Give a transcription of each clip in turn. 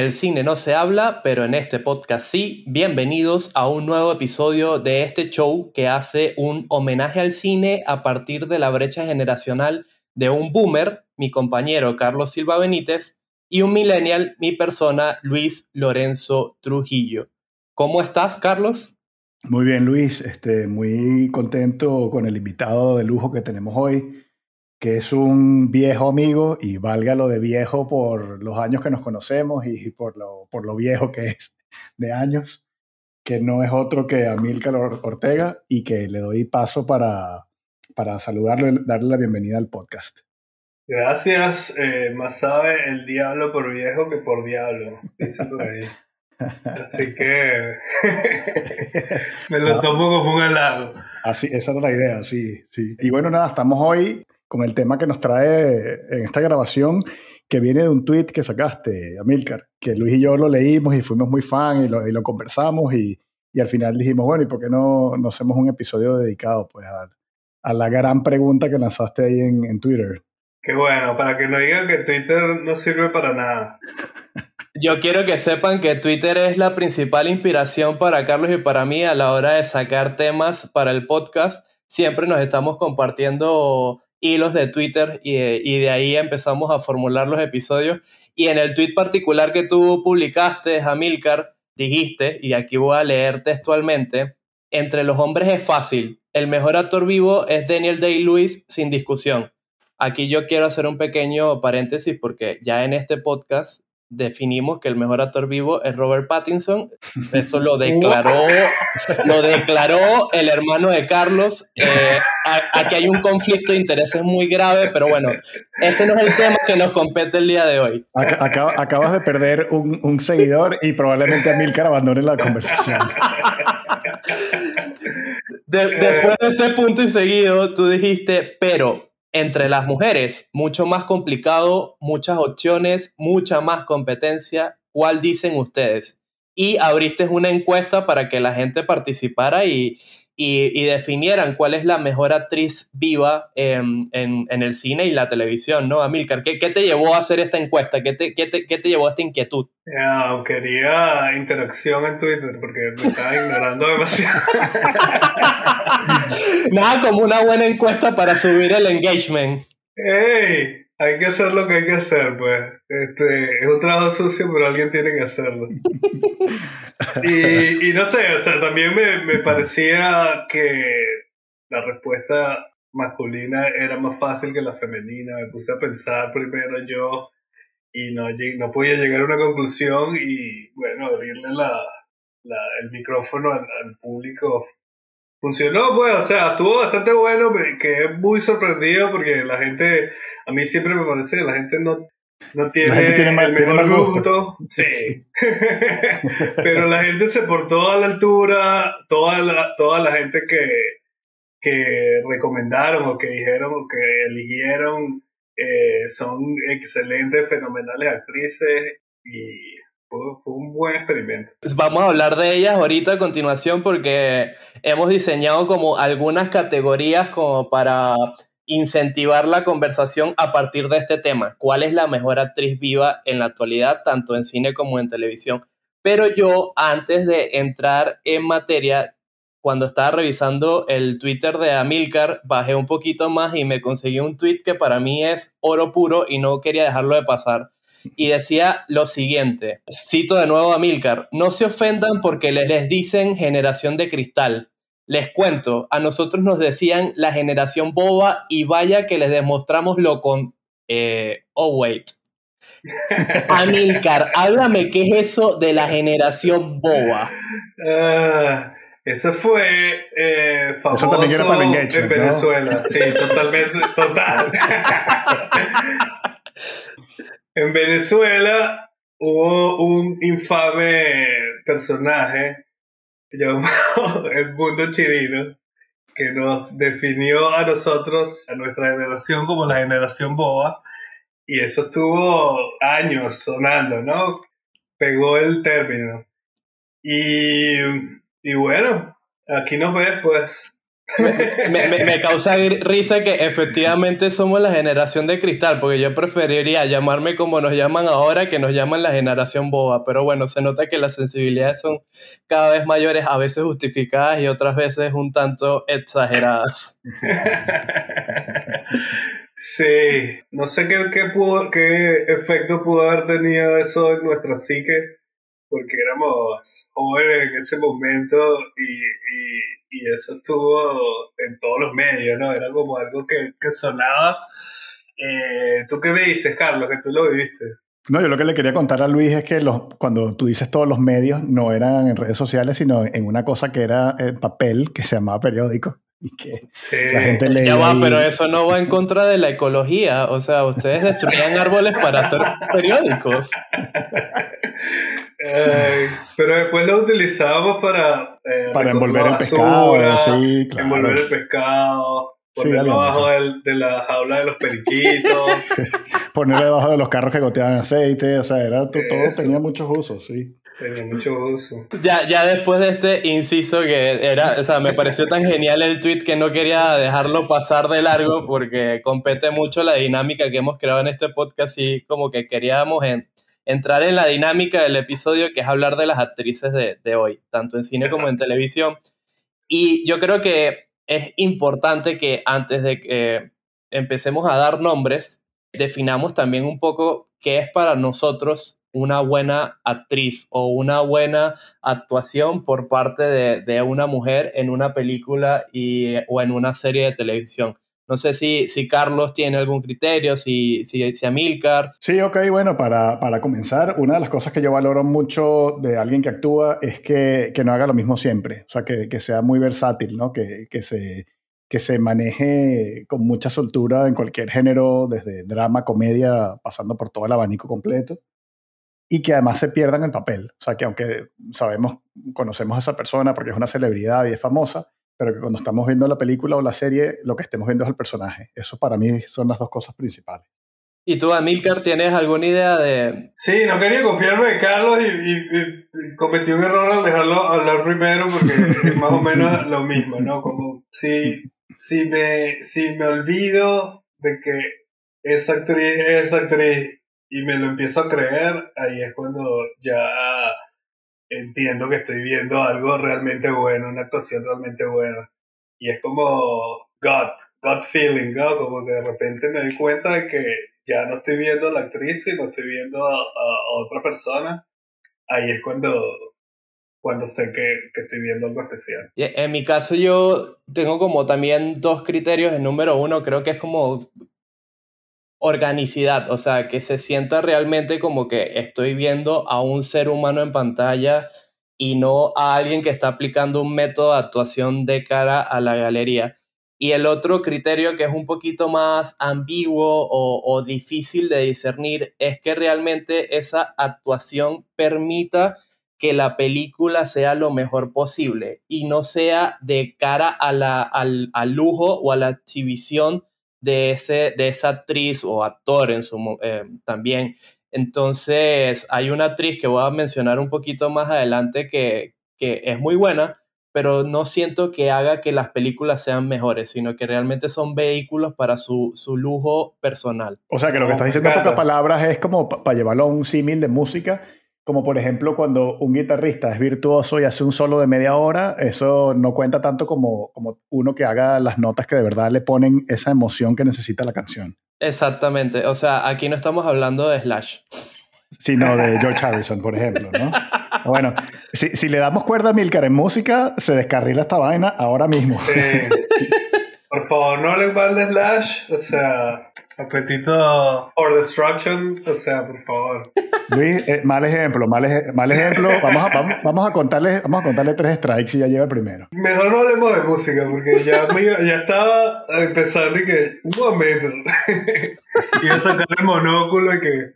el cine no se habla, pero en este podcast sí. Bienvenidos a un nuevo episodio de este show que hace un homenaje al cine a partir de la brecha generacional de un boomer, mi compañero Carlos Silva Benítez, y un millennial, mi persona Luis Lorenzo Trujillo. ¿Cómo estás, Carlos? Muy bien, Luis. Este, muy contento con el invitado de lujo que tenemos hoy que es un viejo amigo y valga lo de viejo por los años que nos conocemos y por lo, por lo viejo que es de años, que no es otro que Amílcar Ortega y que le doy paso para, para saludarlo darle la bienvenida al podcast. Gracias, eh, más sabe el diablo por viejo que por diablo, dice por ahí. Así que me lo tomo como un halago. Así, esa era la idea, sí, sí. Y bueno, nada, estamos hoy con el tema que nos trae en esta grabación, que viene de un tweet que sacaste, Amilcar, que Luis y yo lo leímos y fuimos muy fan y lo, y lo conversamos y, y, al final dijimos, bueno, ¿y por qué no, no hacemos un episodio dedicado pues a, a la gran pregunta que lanzaste ahí en, en Twitter? Qué bueno, para que no digan que Twitter no sirve para nada. Yo quiero que sepan que Twitter es la principal inspiración para Carlos y para mí a la hora de sacar temas para el podcast. Siempre nos estamos compartiendo hilos de Twitter y, de ahí empezamos a formular los episodios. Y en el tweet particular que tú publicaste, Hamilcar, dijiste, y aquí voy a leer textualmente, entre los hombres es fácil, el mejor actor vivo es Daniel Day-Lewis sin discusión. Aquí yo quiero hacer un pequeño paréntesis porque ya en este podcast definimos que el mejor actor vivo es Robert Pattinson. Eso lo declaró, lo declaró el hermano de Carlos. Eh, aquí hay un conflicto de intereses muy grave, pero bueno, este no es el tema que nos compete el día de hoy. acabas de perder un, seguidor y probablemente a Milcar abandone la conversación. después de este punto y seguido, tú dijiste, pero entre las mujeres, mucho más complicado, muchas opciones, mucha más competencia. ¿Cuál dicen ustedes? Y abriste una encuesta para que la gente participara y, y, definieran cuál es la mejor actriz viva en, en, el cine y la televisión, ¿no? Amilcar, ¿qué, ¿qué, te llevó a hacer esta encuesta? ¿Qué te, qué te, qué te llevó a esta inquietud? quería interacción en Twitter porque me estaba ignorando demasiado. Nada como una buena encuesta para subir el engagement. ¡Ey! Hay que hacer lo que hay que hacer, pues. Este, es un trabajo sucio, pero alguien tiene que hacerlo. y, y no sé, o sea, también me, me parecía que la respuesta masculina era más fácil que la femenina. Me puse a pensar primero yo y no, no podía llegar a una conclusión y, bueno, abrirle la, la el micrófono al, al público funcionó, pues, o sea, estuvo bastante bueno, que es muy sorprendido porque la gente, a mí siempre me parece que la gente no, no tiene, el mejor gusto. Sí. Pero la gente se portó a la altura, toda la, toda la gente que, que recomendaron o que dijeron o que eligieron eh, son excelentes, fenomenales actrices y fue, un buen experimento. Pues vamos a hablar de ellas ahorita a continuación porque hemos diseñado como algunas categorías como para incentivar la conversación a partir de este tema. ¿Cuál es la mejor actriz viva en la actualidad, tanto en cine como en televisión? Pero yo, antes de entrar en materia, cuando estaba revisando el Twitter de Amilcar, bajé un poquito más y me conseguí un tweet que para mí es oro puro y no quería dejarlo de pasar y decía lo siguiente, cito de nuevo a Milcar, no se ofendan porque les, les dicen generación de cristal. Les cuento, a nosotros nos decían la generación boba y vaya que les demostramos lo con... Eh, oh, wait. Amilcar, háblame qué es eso de la generación boba. Uh, eso fue eh, famoso en Venezuela. Sí, totalmente, total. En Venezuela hubo un infame personaje llamado Edmundo Chirino que nos definió a nosotros, a nuestra generación, como la generación boa. Y eso estuvo años sonando, ¿no? Pegó el término. Y, y bueno, aquí nos ves, pues, me, causa risa que efectivamente somos la generación de cristal, porque yo preferiría llamarme como nos llaman ahora que nos llaman la generación boba, pero bueno, se nota que las sensibilidades son cada vez mayores, a veces justificadas y otras veces un tanto exageradas. Sí, no sé qué, qué, pudo, qué efecto pudo haber tenido eso en nuestra psique, porque éramos jóvenes en ese momento y, y, eso estuvo en todos los medios, ¿no? Era como algo que, que sonaba. Eh, ¿Tú qué me dices, Carlos, que tú lo viviste? No, yo lo que le quería contar a Luis es que los, cuando tú dices todos los medios, no eran en redes sociales, sino en una cosa que era el papel, que se llamaba periódico. Y que la gente Ya va, pero eso no va en contra de la ecología. O sea, ustedes destruían árboles para hacer periódicos. pero después lo utilizábamos para... Eh, para envolver el pescado, sí, claro. Envolver el pescado, ponerlo abajo de la jaula de los periquitos. ponerlo debajo de los carros que goteaban aceite. O sea, era, todo tenía muchos usos, sí. Tenía mucho uso. Ya, ya después de este inciso que era, o sea, me pareció tan genial el tweet que no quería dejarlo pasar de largo porque compete mucho la dinámica que hemos creado en este podcast y como que queríamos entrar en la dinámica del episodio que es hablar de las actrices de, de hoy, tanto en cine como en televisión. Y yo creo que es importante que antes de que empecemos a dar nombres, definamos también un poco qué es para nosotros una buena actriz o una buena actuación por parte de, una mujer en una película y, o en una serie de televisión. No sé si, si Carlos tiene algún criterio, si, si, si Amilcar. Sí, ok, bueno, para, para, comenzar, una de las cosas que yo valoro mucho de alguien que actúa es que, que no haga lo mismo siempre, o sea, que, que sea muy versátil, ¿no? Que, que, se, que se maneje con mucha soltura en cualquier género, desde drama, comedia, pasando por todo el abanico completo y que además se pierdan el papel. O sea, que aunque sabemos, conocemos a esa persona porque es una celebridad y es famosa, pero que cuando estamos viendo la película o la serie, lo que estemos viendo es el personaje. Eso para mí son las dos cosas principales. ¿Y tú, Amilcar, tienes alguna idea de...? Sí, no quería copiarme de Carlos y, cometí un error al dejarlo hablar primero porque es más o menos lo mismo, ¿no? Como si, si, me, si me olvido de que esa actriz es esa actriz y me lo empiezo a creer, ahí es cuando ya entiendo que estoy viendo algo realmente bueno, una actuación realmente buena. Y es como God, God feeling, ¿no? Como que de repente me doy cuenta de que ya no estoy viendo a la actriz, sino estoy viendo a, otra persona. Ahí es cuando, cuando sé que, que, estoy viendo algo especial. En mi caso yo tengo como también dos criterios. El número uno creo que es como organicidad, o sea, que se sienta realmente como que estoy viendo a un ser humano en pantalla y no a alguien que está aplicando un método de actuación de cara a la galería. Y el otro criterio que es un poquito más ambiguo o, difícil de discernir es que realmente esa actuación permita que la película sea lo mejor posible y no sea de cara a la, al, al lujo o a la exhibición de, ese, de esa actriz o actor en su, eh, también. Entonces, hay una actriz que voy a mencionar un poquito más adelante que, que es muy buena, pero no siento que haga que las películas sean mejores, sino que realmente son vehículos para su, su lujo personal. O sea, que lo que estás diciendo en pocas palabras es como para llevarlo a un símil de música como por ejemplo cuando un guitarrista es virtuoso y hace un solo de media hora, eso no cuenta tanto como, como uno que haga las notas que de verdad le ponen esa emoción que necesita la canción. Exactamente, o sea, aquí no estamos hablando de Slash. Sino de George Harrison, por ejemplo, ¿no? Bueno, si, si le damos cuerda a Milcar en música, se descarrila esta vaina ahora mismo. Por favor, no le de Slash, o sea, Apetito or destruction, o sea, por favor. Luis, eh, mal ejemplo, mal, mal ejemplo. Vamos a, vamos, a contarle, vamos a contarle tres strikes y ya llega el primero. Mejor no hablemos de música, porque ya, ya estaba empezando y que, un momento. y a sacar el monóculo y que...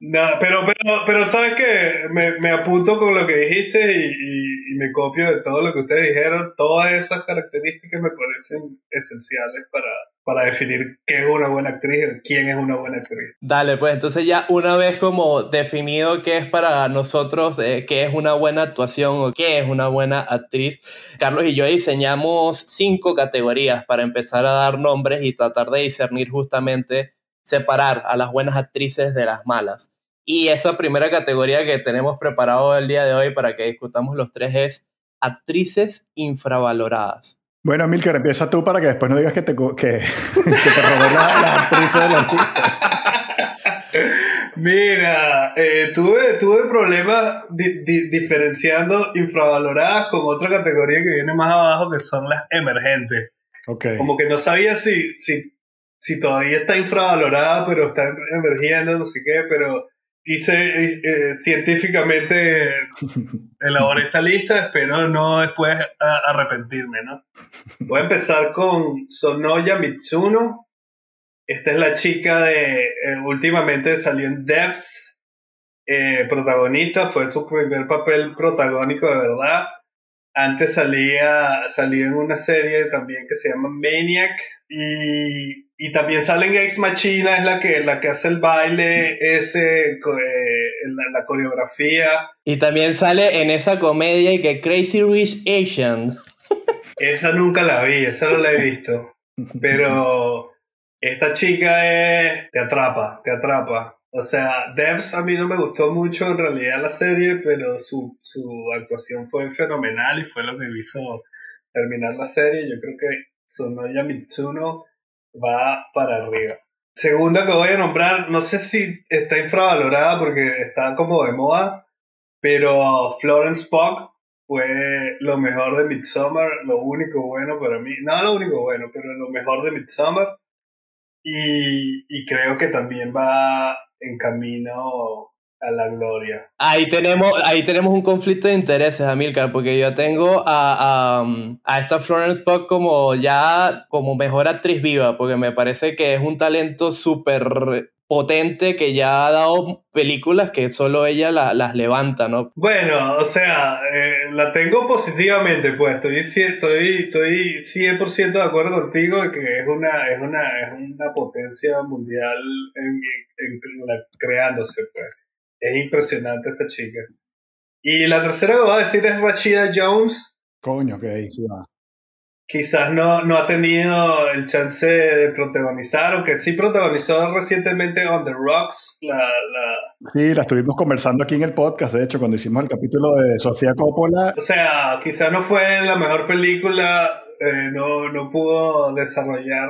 No, pero, pero, pero sabes que me, me, apunto con lo que dijiste y, y, me copio de todo lo que ustedes dijeron. Todas esas características me parecen esenciales para, para definir qué es una buena actriz, quién es una buena actriz. Dale, pues entonces ya una vez como definido qué es para nosotros, eh, qué es una buena actuación o qué es una buena actriz, Carlos y yo diseñamos cinco categorías para empezar a dar nombres y tratar de discernir justamente separar a las buenas actrices de las malas. Y esa primera categoría que tenemos preparado el día de hoy para que discutamos los tres es actrices infravaloradas. Bueno, Milker, empieza tú para que después no digas que te, que, que te robé la, actriz de la Mira, eh, tuve, tuve problemas diferenciando infravaloradas con otra categoría que viene más abajo, que son las emergentes. Okay. Como que no sabía si, si si todavía está infravalorada, pero está emergiendo, no sé qué, pero hice eh, científicamente, elaboré esta lista, espero no después arrepentirme, ¿no? Voy a empezar con Sonoya Mitsuno. Esta es la chica de, eh, últimamente salió en Depths, eh, protagonista, fue su primer papel protagónico de verdad. Antes salía, salía en una serie también que se llama Maniac, y, y, también sale en Ex Machina, es la que, la que hace el baile, ese, eh, la, coreografía. Y también sale en esa comedia que Crazy Rich Asian. Esa nunca la vi, esa no la he visto. Pero esta chica es, te atrapa, te atrapa. O sea, Devs a mí no me gustó mucho en realidad la serie, pero su, su actuación fue fenomenal y fue lo que hizo terminar la serie. Yo creo que Sonoya Mitsuno va para arriba. Segunda que voy a nombrar, no sé si está infravalorada porque está como de moda, pero Florence Pugh fue lo mejor de Midsommar, lo único bueno para mí, no lo único bueno, pero lo mejor de Midsommar. Y, y creo que también va en camino a la gloria. Ahí tenemos, ahí tenemos un conflicto de intereses, Amilcar, porque yo tengo a, a, esta Florence Pugh como ya como mejor actriz viva, porque me parece que es un talento súper potente que ya ha dado películas que solo ella las levanta, ¿no? Bueno, o sea, eh, la tengo positivamente, pues estoy, estoy, estoy 100% de acuerdo contigo de que es una, es una, es una potencia mundial en, creándose, pues. Es impresionante esta chica. Y la tercera que voy a decir es Rachida Jones. Coño, que ahí sí va. Quizás no, no ha tenido el chance de protagonizar, aunque sí protagonizó recientemente On the Rocks. La, la... Sí, la estuvimos conversando aquí en el podcast, de hecho, cuando hicimos el capítulo de Sofía Coppola. O sea, quizás no fue la mejor película, eh, no, no pudo desarrollar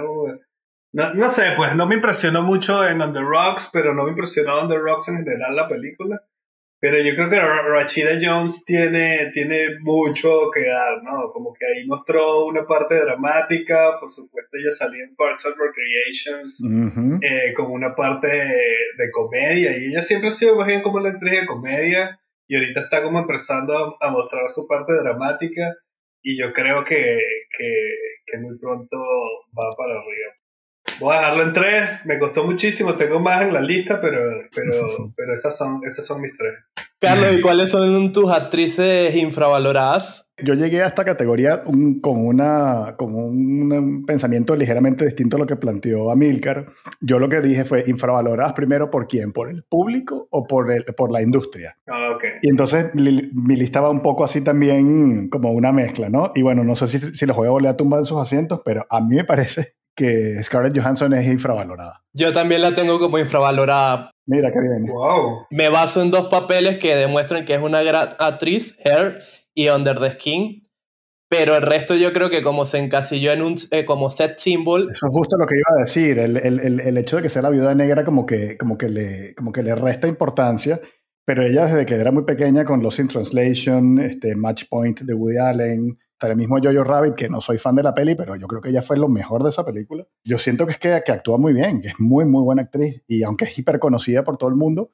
no, no sé, pues no me impresionó mucho en On the Rocks, pero no me impresionó On the Rocks en general la película. Pero yo creo que Rachida Jones tiene, tiene mucho que dar, ¿no? Como que ahí mostró una parte dramática, por supuesto ella salía en Parts of Recreations, eh, como una parte de, comedia, y ella siempre ha sido más bien como una actriz de comedia, y ahorita está como empezando a, mostrar su parte dramática, y yo creo que, que, que muy pronto va para arriba. Voy a dejarlo en tres. Me costó muchísimo. Tengo más en la lista, pero, pero, pero esas, son, esas son mis tres. Carlos, ¿y cuáles son tus actrices infravaloradas? Yo llegué a esta categoría con, una, con un, pensamiento ligeramente distinto a lo que planteó Amilcar. Yo lo que dije fue infravaloradas primero por quién, por el público o por, el, por la industria. Ah, okay. Y entonces mi, lista va un poco así también como una mezcla, ¿no? Y bueno, no sé si, si los voy a volver a tumbar en sus asientos, pero a mí me parece que Scarlett Johansson es infravalorada. Yo también la tengo como infravalorada. Mira qué bien. Wow. Me baso en dos papeles que demuestran que es una gran actriz, Hair y Under the Skin. Pero el resto yo creo que como se encasilló en un eh, como set symbol. Eso es justo lo que iba a decir. El, el, el, hecho de que sea la viuda negra como que, como, que le, como que le resta importancia. Pero ella desde que era muy pequeña con Los in Translation, este, Match Point de Woody Allen, el mismo Jojo Rabbit, que no soy fan de la peli, pero yo creo que ella fue lo mejor de esa película. Yo siento que es que, que actúa muy bien, que es muy, muy buena actriz. Y aunque es hiper conocida por todo el mundo,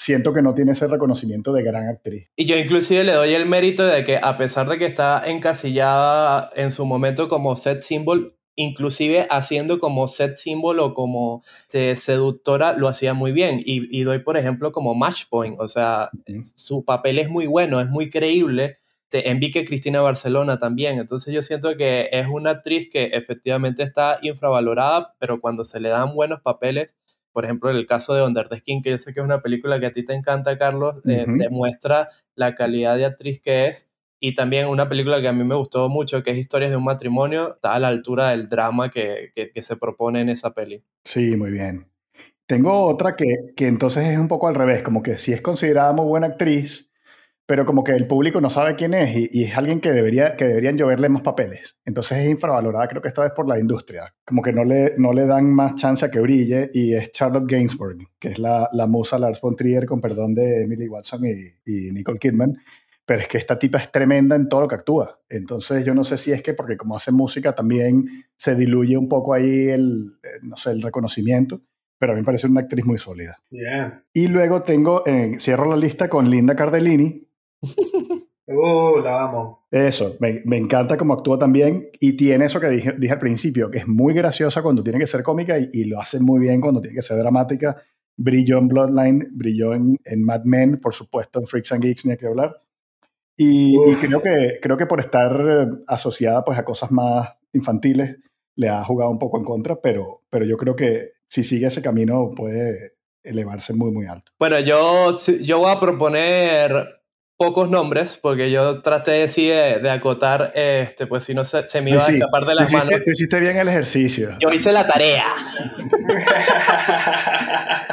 siento que no tiene ese reconocimiento de gran actriz. Y yo inclusive le doy el mérito de que a pesar de que está encasillada en su momento como set symbol, inclusive haciendo como set símbolo, como seductora, lo hacía muy bien. Y, doy, por ejemplo, como Match Point, o sea, su papel es muy bueno, es muy creíble. En que Cristina Barcelona también. Entonces yo siento que es una actriz que efectivamente está infravalorada, pero cuando se le dan buenos papeles, por ejemplo, en el caso de Under the Skin, que yo sé que es una película que a ti te encanta, Carlos, eh, demuestra la calidad de actriz que es y también una película que a mí me gustó mucho, que es Historias de un matrimonio, está a la altura del drama que, que, se propone en esa peli. Sí, muy bien. Tengo otra que, que, entonces es un poco al revés, como que sí es considerada muy buena actriz, pero como que el público no sabe quién es y, es alguien que, debería, que deberían lloverle más papeles. Entonces es infravalorada, creo que esta vez por la industria. Como que no le, no le dan más chance a que brille y es Charlotte Gainsbourg, que es la, la musa Lars von Trier, con perdón de Emily Watson y, y Nicole Kidman pero es que esta tipa es tremenda en todo lo que actúa. Entonces yo no sé si es que porque como hace música también se diluye un poco ahí el, eh, no sé, el reconocimiento, pero a mí me parece una actriz muy sólida. Y luego tengo, eh, cierro la lista con Linda Cardellini. ¡Uh, la amo! Eso, me, me, encanta cómo actúa también y tiene eso que dije, dije, al principio, que es muy graciosa cuando tiene que ser cómica y, lo hace muy bien cuando tiene que ser dramática. Brilló en Bloodline, brilló en, en Mad Men, por supuesto, en Freaks and Geeks, ni hay que hablar. Y, creo, que, creo que por estar eh, asociada pues, a cosas más infantiles, le ha jugado un poco en contra, pero, pero yo creo que si sigue ese camino puede elevarse muy, muy alto. Bueno, yo, yo voy a proponer pocos nombres, porque yo traté sí, de, de, acotar, este, pues si no se, se me iba a escapar de las manos. Tú hiciste bien el ejercicio. Yo hice la tarea.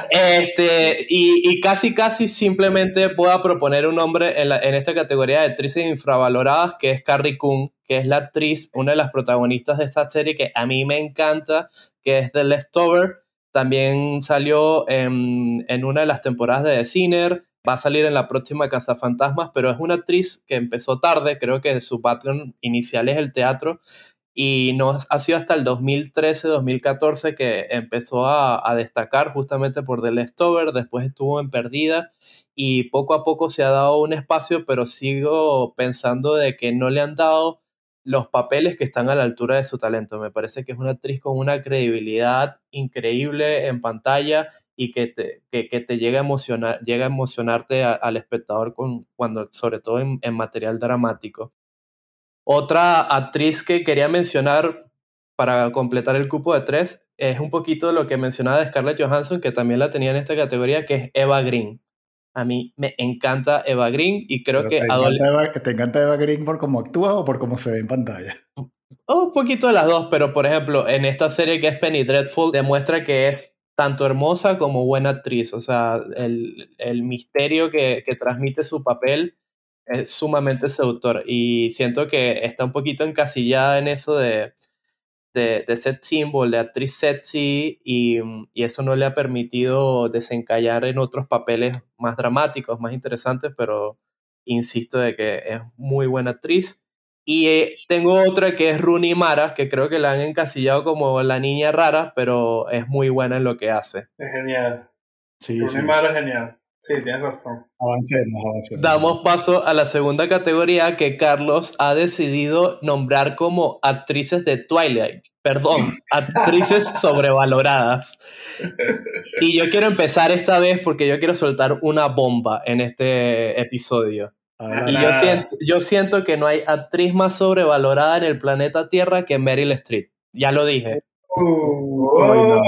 este, y, y, casi, casi simplemente voy a proponer un nombre en, la, en esta categoría de actrices infravaloradas, que es Carrie Coon, que es la actriz, una de las protagonistas de esta serie que a mí me encanta, que es The Leftover. También salió en, en una de las temporadas de The Sinner va a salir en la próxima Casa Fantasmas, pero es una actriz que empezó tarde, creo que su patrón inicial es el teatro, y no ha sido hasta el 2013-2014 que empezó a, destacar justamente por The Leftover, después estuvo en Perdida y poco a poco se ha dado un espacio, pero sigo pensando de que no le han dado los papeles que están a la altura de su talento. Me parece que es una actriz con una credibilidad increíble en pantalla y que te, que, te llega a emocionar, llega emocionarte al espectador con, cuando, sobre todo en, material dramático. Otra actriz que quería mencionar para completar el cupo de tres es un poquito lo que mencionaba de Scarlett Johansson, que también la tenía en esta categoría, que es Eva Green. A mí me encanta Eva Green y creo que... Te encanta, Eva, ¿Te encanta Eva Green por cómo actúa o por cómo se ve en pantalla? un poquito de las dos, pero por ejemplo, en esta serie que es Penny Dreadful, demuestra que es tanto hermosa como buena actriz. O sea, el, el misterio que, que, transmite su papel es sumamente seductor. Y siento que está un poquito encasillada en eso de, de, de set symbol, de actriz sexy, y, y, eso no le ha permitido desencallar en otros papeles más dramáticos, más interesantes, pero insisto de que es muy buena actriz. Y eh, tengo otra que es Rooney Mara, que creo que la han encasillado como la niña rara, pero es muy buena en lo que hace. Es genial. Sí, Rooney Mara es genial. Sí, tienes razón. Avancemos, avancemos. Damos paso a la segunda categoría que Carlos ha decidido nombrar como actrices de Twilight. Perdón, actrices sobrevaloradas. Y yo quiero empezar esta vez porque yo quiero soltar una bomba en este episodio. Y yo siento, yo siento que no hay actriz más sobrevalorada en el planeta Tierra que Meryl Streep. Ya lo dije. wow,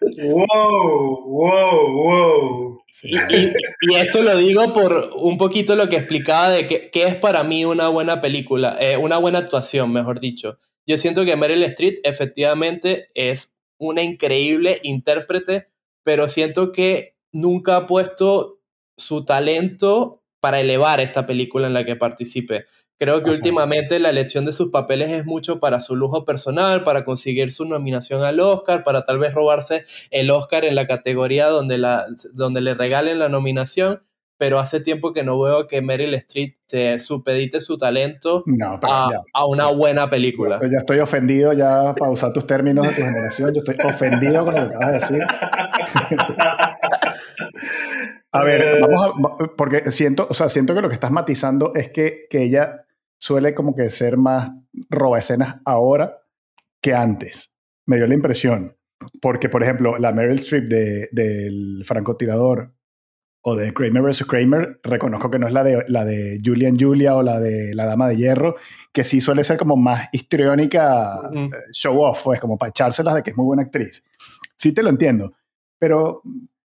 wow, wow, wow. Y, esto lo digo por un poquito lo que explicaba de qué es para mí una buena película, eh, una buena actuación, mejor dicho. Yo siento que Meryl Streep efectivamente es una increíble intérprete, pero siento que nunca ha puesto su talento para elevar esta película en la que participe. Creo que últimamente la elección de sus papeles es mucho para su lujo personal, para conseguir su nominación al Oscar, para tal vez robarse el Oscar en la categoría donde, la, donde le regalen la nominación, pero hace tiempo que no veo que Meryl Streep te supedite su talento a, una buena película. Yo ya estoy ofendido ya para usar tus términos de tu generación, yo estoy ofendido con lo que acabas de decir. A ver, eh, vamos a, porque siento, o sea, siento que lo que estás matizando es que, que ella suele como que ser más roba escenas ahora que antes. Me dio la impresión. Porque, por ejemplo, la Meryl Streep de, del francotirador o de Kramer vs. Kramer, reconozco que no es la de, la de Julian Julia o la de La Dama de Hierro, que sí suele ser como más histriónica, eh, show off, pues como para echárselas de que es muy buena actriz. Sí te lo entiendo, pero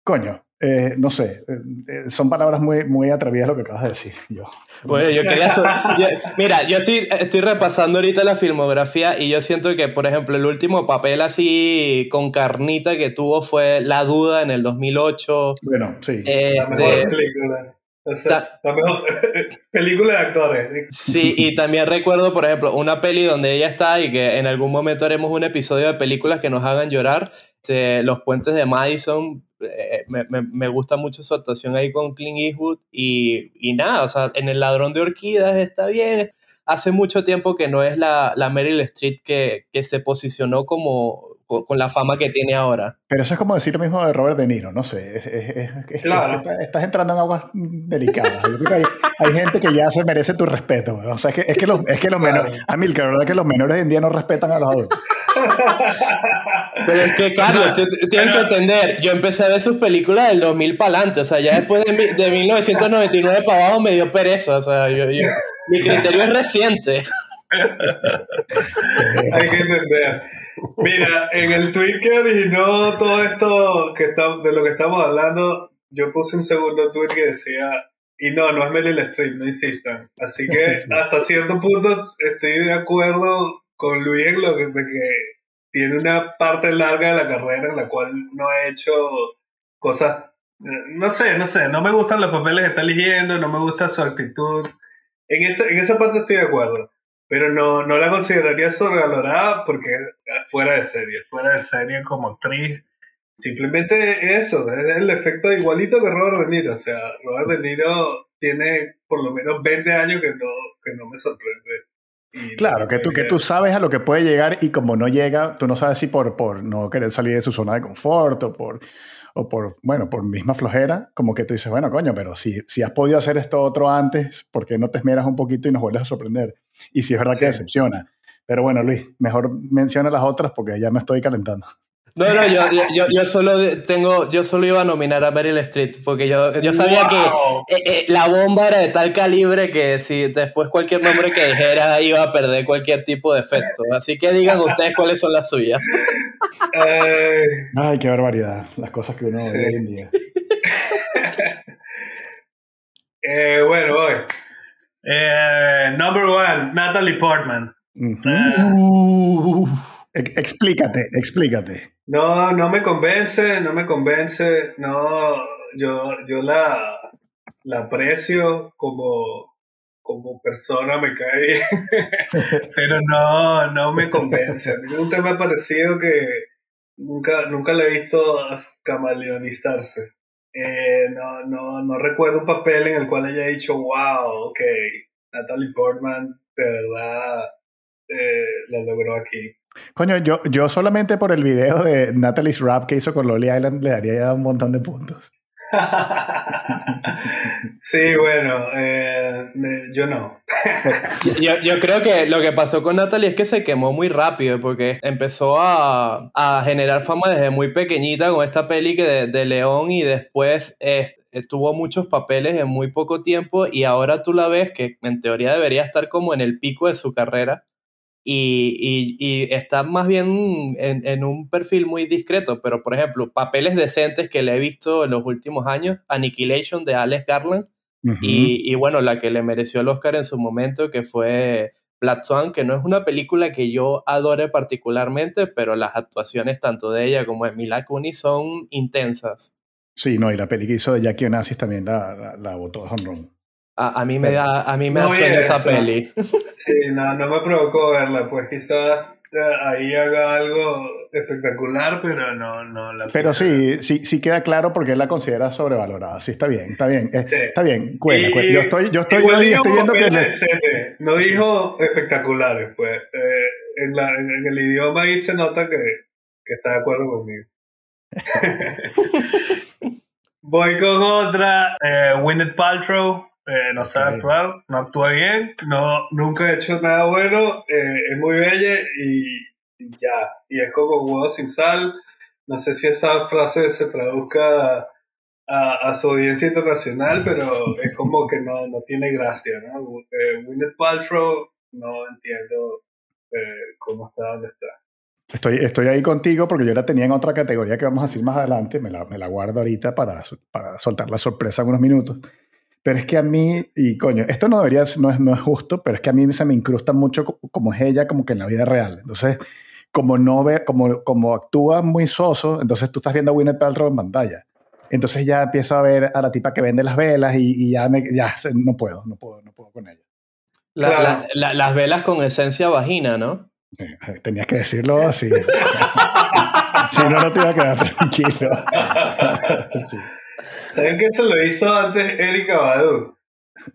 coño, eh, no sé, eh, eh, son palabras muy, muy atrevidas lo que acabas de decir. Yo. Bueno, yo quería... mira, yo estoy, estoy repasando ahorita la filmografía y yo siento que, por ejemplo, el último papel así con carnita que tuvo fue La Duda en el 2008. Bueno, sí. la mejor este, película. la mejor película de actores. Sí, y también recuerdo, por ejemplo, una peli donde ella está y que en algún momento haremos un episodio de películas que nos hagan llorar. Este, Los Puentes de Madison, eh, me, me, me, gusta mucho su actuación ahí con Clint Eastwood y, y, nada, o sea, en El Ladrón de Orquídeas está bien. Hace mucho tiempo que no es la, la Meryl Streep que, que se posicionó como con, la fama que tiene ahora. Pero eso es como decir lo mismo de Robert De Niro, no sé. Es, claro. estás, entrando en aguas delicadas. hay, hay, gente que ya se merece tu respeto. O sea, es que, es que los, es que los menores. A mí, la verdad es que los menores hoy en día no respetan a los adultos. Pero es que, Carlos, tienes que entender. Yo empecé a ver sus películas del 2000 para adelante. O sea, ya después de, de 1999 para abajo me dio pereza. O sea, yo, mi criterio es reciente. hay que entender. Mira, en el tweet que originó todo esto que está, de lo que estamos hablando, yo puse un segundo tweet que decía, y no, no es Meryl Streep, no insistan. Así que hasta cierto punto estoy de acuerdo con Luis en lo que, de que tiene una parte larga de la carrera en la cual no ha hecho cosas, eh, no sé, no sé, no me gustan los papeles que está eligiendo, no me gusta su actitud. En, esta, en esa parte estoy de acuerdo pero no, no la consideraría sobrevalorada porque fuera de serie, fuera de serie como actriz. Simplemente eso, es el efecto igualito que Robert De Niro. O sea, Robert De Niro tiene por lo menos 20 años que no, que no me sorprende. Claro, que tú, que tú sabes a lo que puede llegar y como no llega, tú no sabes si por, por no querer salir de su zona de confort o por o por, bueno, por misma flojera, como que tú dices, bueno, coño, pero si, si has podido hacer esto otro antes, ¿por qué no te esmeras un poquito y nos vuelves a sorprender? Y si es verdad que decepciona. Pero bueno, Luis, mejor menciona las otras porque ya me estoy calentando. No, no, yo, yo, yo, solo tengo, yo solo iba a nominar a Meryl Streep porque yo, yo sabía que eh, eh, la bomba era de tal calibre que si después cualquier nombre que dijera iba a perder cualquier tipo de efecto. Así que digan ustedes cuáles son las suyas. Ay, qué barbaridad, las cosas que uno ve hoy en día. eh, bueno, voy. Eh, number one, Natalie Portman. Uh, explícate, explícate. No, no me convence, no me convence. No, yo, yo la, la aprecio como, como persona, me cae bien. Pero no, no me convence. Nunca me ha parecido que. Nunca, nunca le he visto camaleonizarse. Eh, no, no, no recuerdo un papel en el cual haya dicho, wow, ok, Natalie Portman de verdad eh, la logró aquí. Coño, yo, yo solamente por el video de Natalie's Rap que hizo con Lolly Island le daría ya un montón de puntos. sí, bueno, eh, yo no. yo, yo, creo que lo que pasó con Natalie es que se quemó muy rápido porque empezó a, a generar fama desde muy pequeñita con esta peli que de, de León y después eh, tuvo muchos papeles en muy poco tiempo y ahora tú la ves que en teoría debería estar como en el pico de su carrera y, y, está más bien en, en, un perfil muy discreto, pero por ejemplo, papeles decentes que le he visto en los últimos años, Annihilation de Alex Garland, y, y, bueno, la que le mereció el Oscar en su momento, que fue Black Swan, que no es una película que yo adore particularmente, pero las actuaciones tanto de ella como de Mila Kunis son intensas. Sí, no, y la peli que hizo de Jackie Onassis también la, la, la botó honrón. A, a, mí me da, a mí me no da esa peli. Sí, no, no me provocó verla, pues quizás ahí haga algo espectacular, pero no, no la Pero sí, sí, sí queda claro porque la considera sobrevalorada. Sí, está bien, está bien, eh, está bien. Cuela, cuela. Yo estoy, yo estoy, yo estoy viendo que le... no dijo espectaculares, pues. Eh, en, la, en, en, el idioma ahí se nota que, que está de acuerdo conmigo. Voy con otra, eh, Paltrow eh, no sabe actuar, no actúa bien, no, nunca ha hecho nada bueno, eh, es muy bella y, ya. Y es como huevo sin sal. No sé si esa frase se traduzca a, su audiencia internacional, pero es como que no, no tiene gracia, ¿no? Eh, Paltrow, no entiendo eh, cómo está donde está. Estoy, estoy ahí contigo porque yo la tenía en otra categoría que vamos a decir más adelante, me la, me la guardo ahorita para, para soltar la sorpresa en unos minutos. Pero es que a mí, y coño, esto no debería, no es, no es justo, pero es que a mí se me incrusta mucho como es ella, como que en la vida real. Entonces, como no ve, como, como actúa muy soso, entonces tú estás viendo a Gwyneth Paltrow en pantalla. Entonces ya empiezo a ver a la tipa que vende las velas y, ya, me, ya no puedo, no puedo, no puedo con ella. las velas con esencia vagina, ¿no? Tenías que decirlo así. si no, no te iba a quedar tranquilo. sí. ¿Saben que eso lo hizo antes Erika Badu?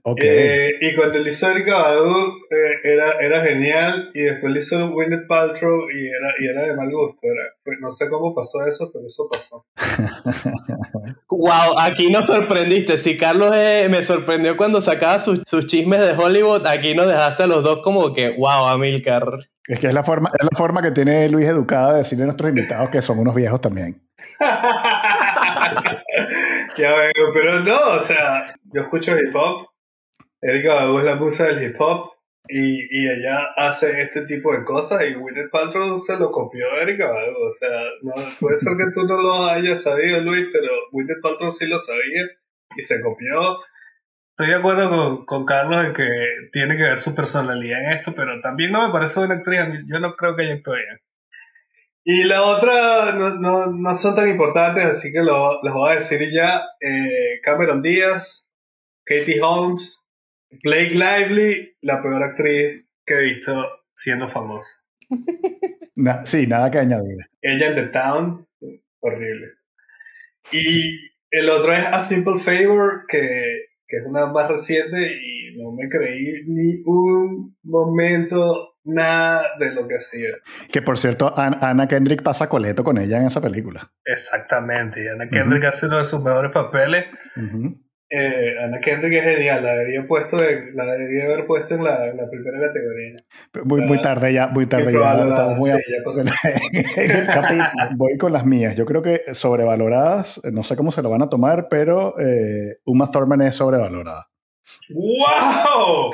Okay. Eh, y cuando lo hizo Erika Badu eh, era, era genial y después lo hizo Gwyneth Paltrow y era, y era de mal gusto. Era, no sé cómo pasó eso, pero eso pasó. wow, aquí nos sorprendiste. Si Carlos eh, me sorprendió cuando sacaba sus, sus chismes de Hollywood, aquí nos dejaste a los dos como que, wow, Amilcar. Es que es la forma, es la forma que tiene Luis Educada de decirle a nuestros invitados que son unos viejos también. ya veo, pero no, o sea, yo escucho hip hop, Erika Badu es la musa del hip hop y, y, ella hace este tipo de cosas y Gwyneth Paltrow se lo copió a Erika Badu, o sea, no, puede ser que tú no lo hayas sabido, Luis, pero Gwyneth Paltrow sí lo sabía y se copió. Estoy de acuerdo con, con Carlos en que tiene que ver su personalidad en esto, pero también no me parece una actriz, yo no creo que ella actúe bien. Y la otra no, no, no, son tan importantes, así que lo, los voy a decir ya. Eh, Cameron Díaz, Katie Holmes, Blake Lively, la peor actriz que he visto siendo famosa. sí, nada que añadir. Ella en The Town, horrible. Y el otro es A Simple Favor, que, que es una más reciente y no me creí ni un momento nada de lo que hacía. Que por cierto, Anna Kendrick pasa coleto con ella en esa película. Exactamente, y Anna Kendrick hace uno de sus mejores papeles. eh, Anna Kendrick es genial, la debería, puesto la debería haber puesto en la, la primera categoría. Muy, muy tarde ya, muy tarde ya. Muy voy con las mías. Yo creo que sobrevaloradas, no sé cómo se lo van a tomar, pero eh, Uma Thurman es sobrevalorada. ¡Wow!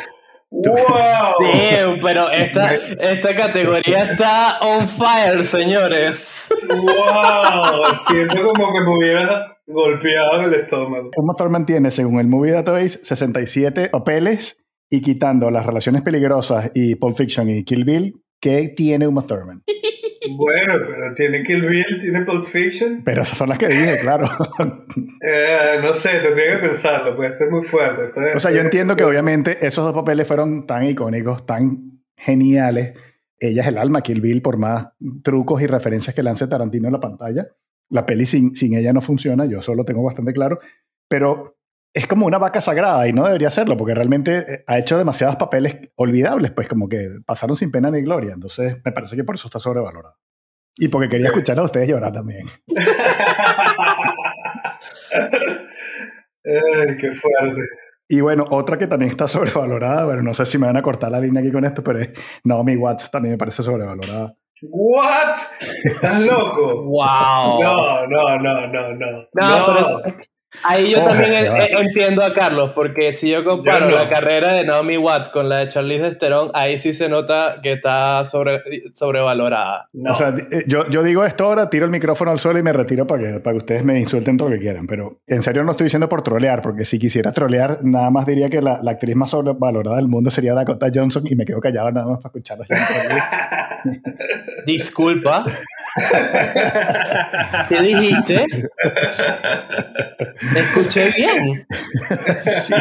¡Wow! Sí, pero esta, esta categoría está on fire, señores. ¡Wow! Siento como que me hubiera golpeado en el estómago. Uma Thurman tiene, según el Movie Database, 67 papeles y quitando las relaciones peligrosas y Pulp Fiction y Kill Bill, ¿qué tiene Uma Thurman? Bueno, pero tiene Kill Bill, tiene Pulp Fiction. Pero esas son las que dije, claro. Eh, no sé, tendría que pensarlo, puede ser muy fuerte. o sea, yo entiendo que obviamente esos dos papeles fueron tan icónicos, tan geniales. Ella es el alma, Kill Bill, por más trucos y referencias que lance Tarantino en la pantalla. La peli sin, sin ella no funciona, yo solo tengo bastante claro. Pero es como una vaca sagrada y no debería serlo porque realmente eh, ha hecho demasiados papeles olvidables, pues como que pasaron sin pena ni gloria. Entonces me parece que por eso está sobrevalorado. Y porque quería escuchar a ustedes llorar también. Ay, qué fuerte. Y bueno, otra que también está sobrevalorada, bueno, no sé si me van a cortar la línea aquí con esto, pero es Naomi Watts también me parece sobrevalorada. ¿What? ¿Estás loco? ¡Wow! No, no, no, no, no. No, Pero Ahí yo también entiendo a Carlos, porque si yo comparo la carrera de Naomi Watts con la de Charlize Theron, ahí sí se nota que está sobre, sobrevalorada. O sea, eh, yo, yo digo esto ahora, tiro el micrófono al suelo y me retiro para que, para que ustedes me insulten todo lo que quieran, pero en serio no estoy diciendo por trolear, porque si quisiera trolear, nada más diría que la, la actriz más sobrevalorada del mundo sería Dakota Johnson y me quedo callado nada más para escucharla. Disculpa. ¿Qué dijiste? ¿Me escuché bien? Sí.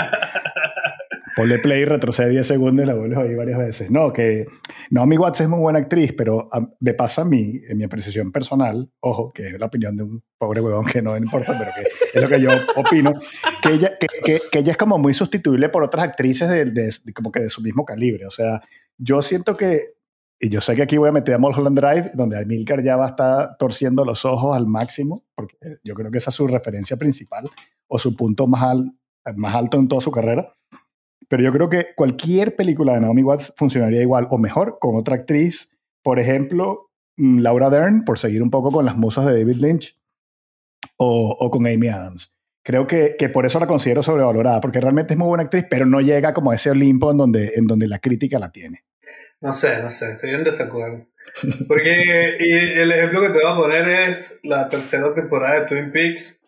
Ponle play y retrocede 10 segundos y la vuelves a oír varias veces. No, que Naomi Watts es muy buena actriz, pero me pasa a mí, en mi apreciación personal, ojo, que es la opinión de un pobre huevón que no importa, pero que es lo que yo opino, que ella, que, que, ella es como muy sustituible por otras actrices de, de, como que de su mismo calibre. O sea, yo siento que y yo sé que aquí voy a meter a Mulholland Drive, donde Amilcar ya va a estar torciendo los ojos al máximo, porque yo creo que esa es su referencia principal o su punto más, más alto en toda su carrera. Pero yo creo que cualquier película de Naomi Watts funcionaría igual o mejor con otra actriz. Por ejemplo, mm, Laura Dern, por seguir un poco con las musas de David Lynch, o, o con Amy Adams. Creo que, que, por eso la considero sobrevalorada, porque realmente es muy buena actriz, pero no llega como a ese Olimpo en donde, en donde la crítica la tiene. No sé, no sé, estoy en desacuerdo. Porque y el ejemplo que te voy a poner es la tercera temporada de Twin Peaks.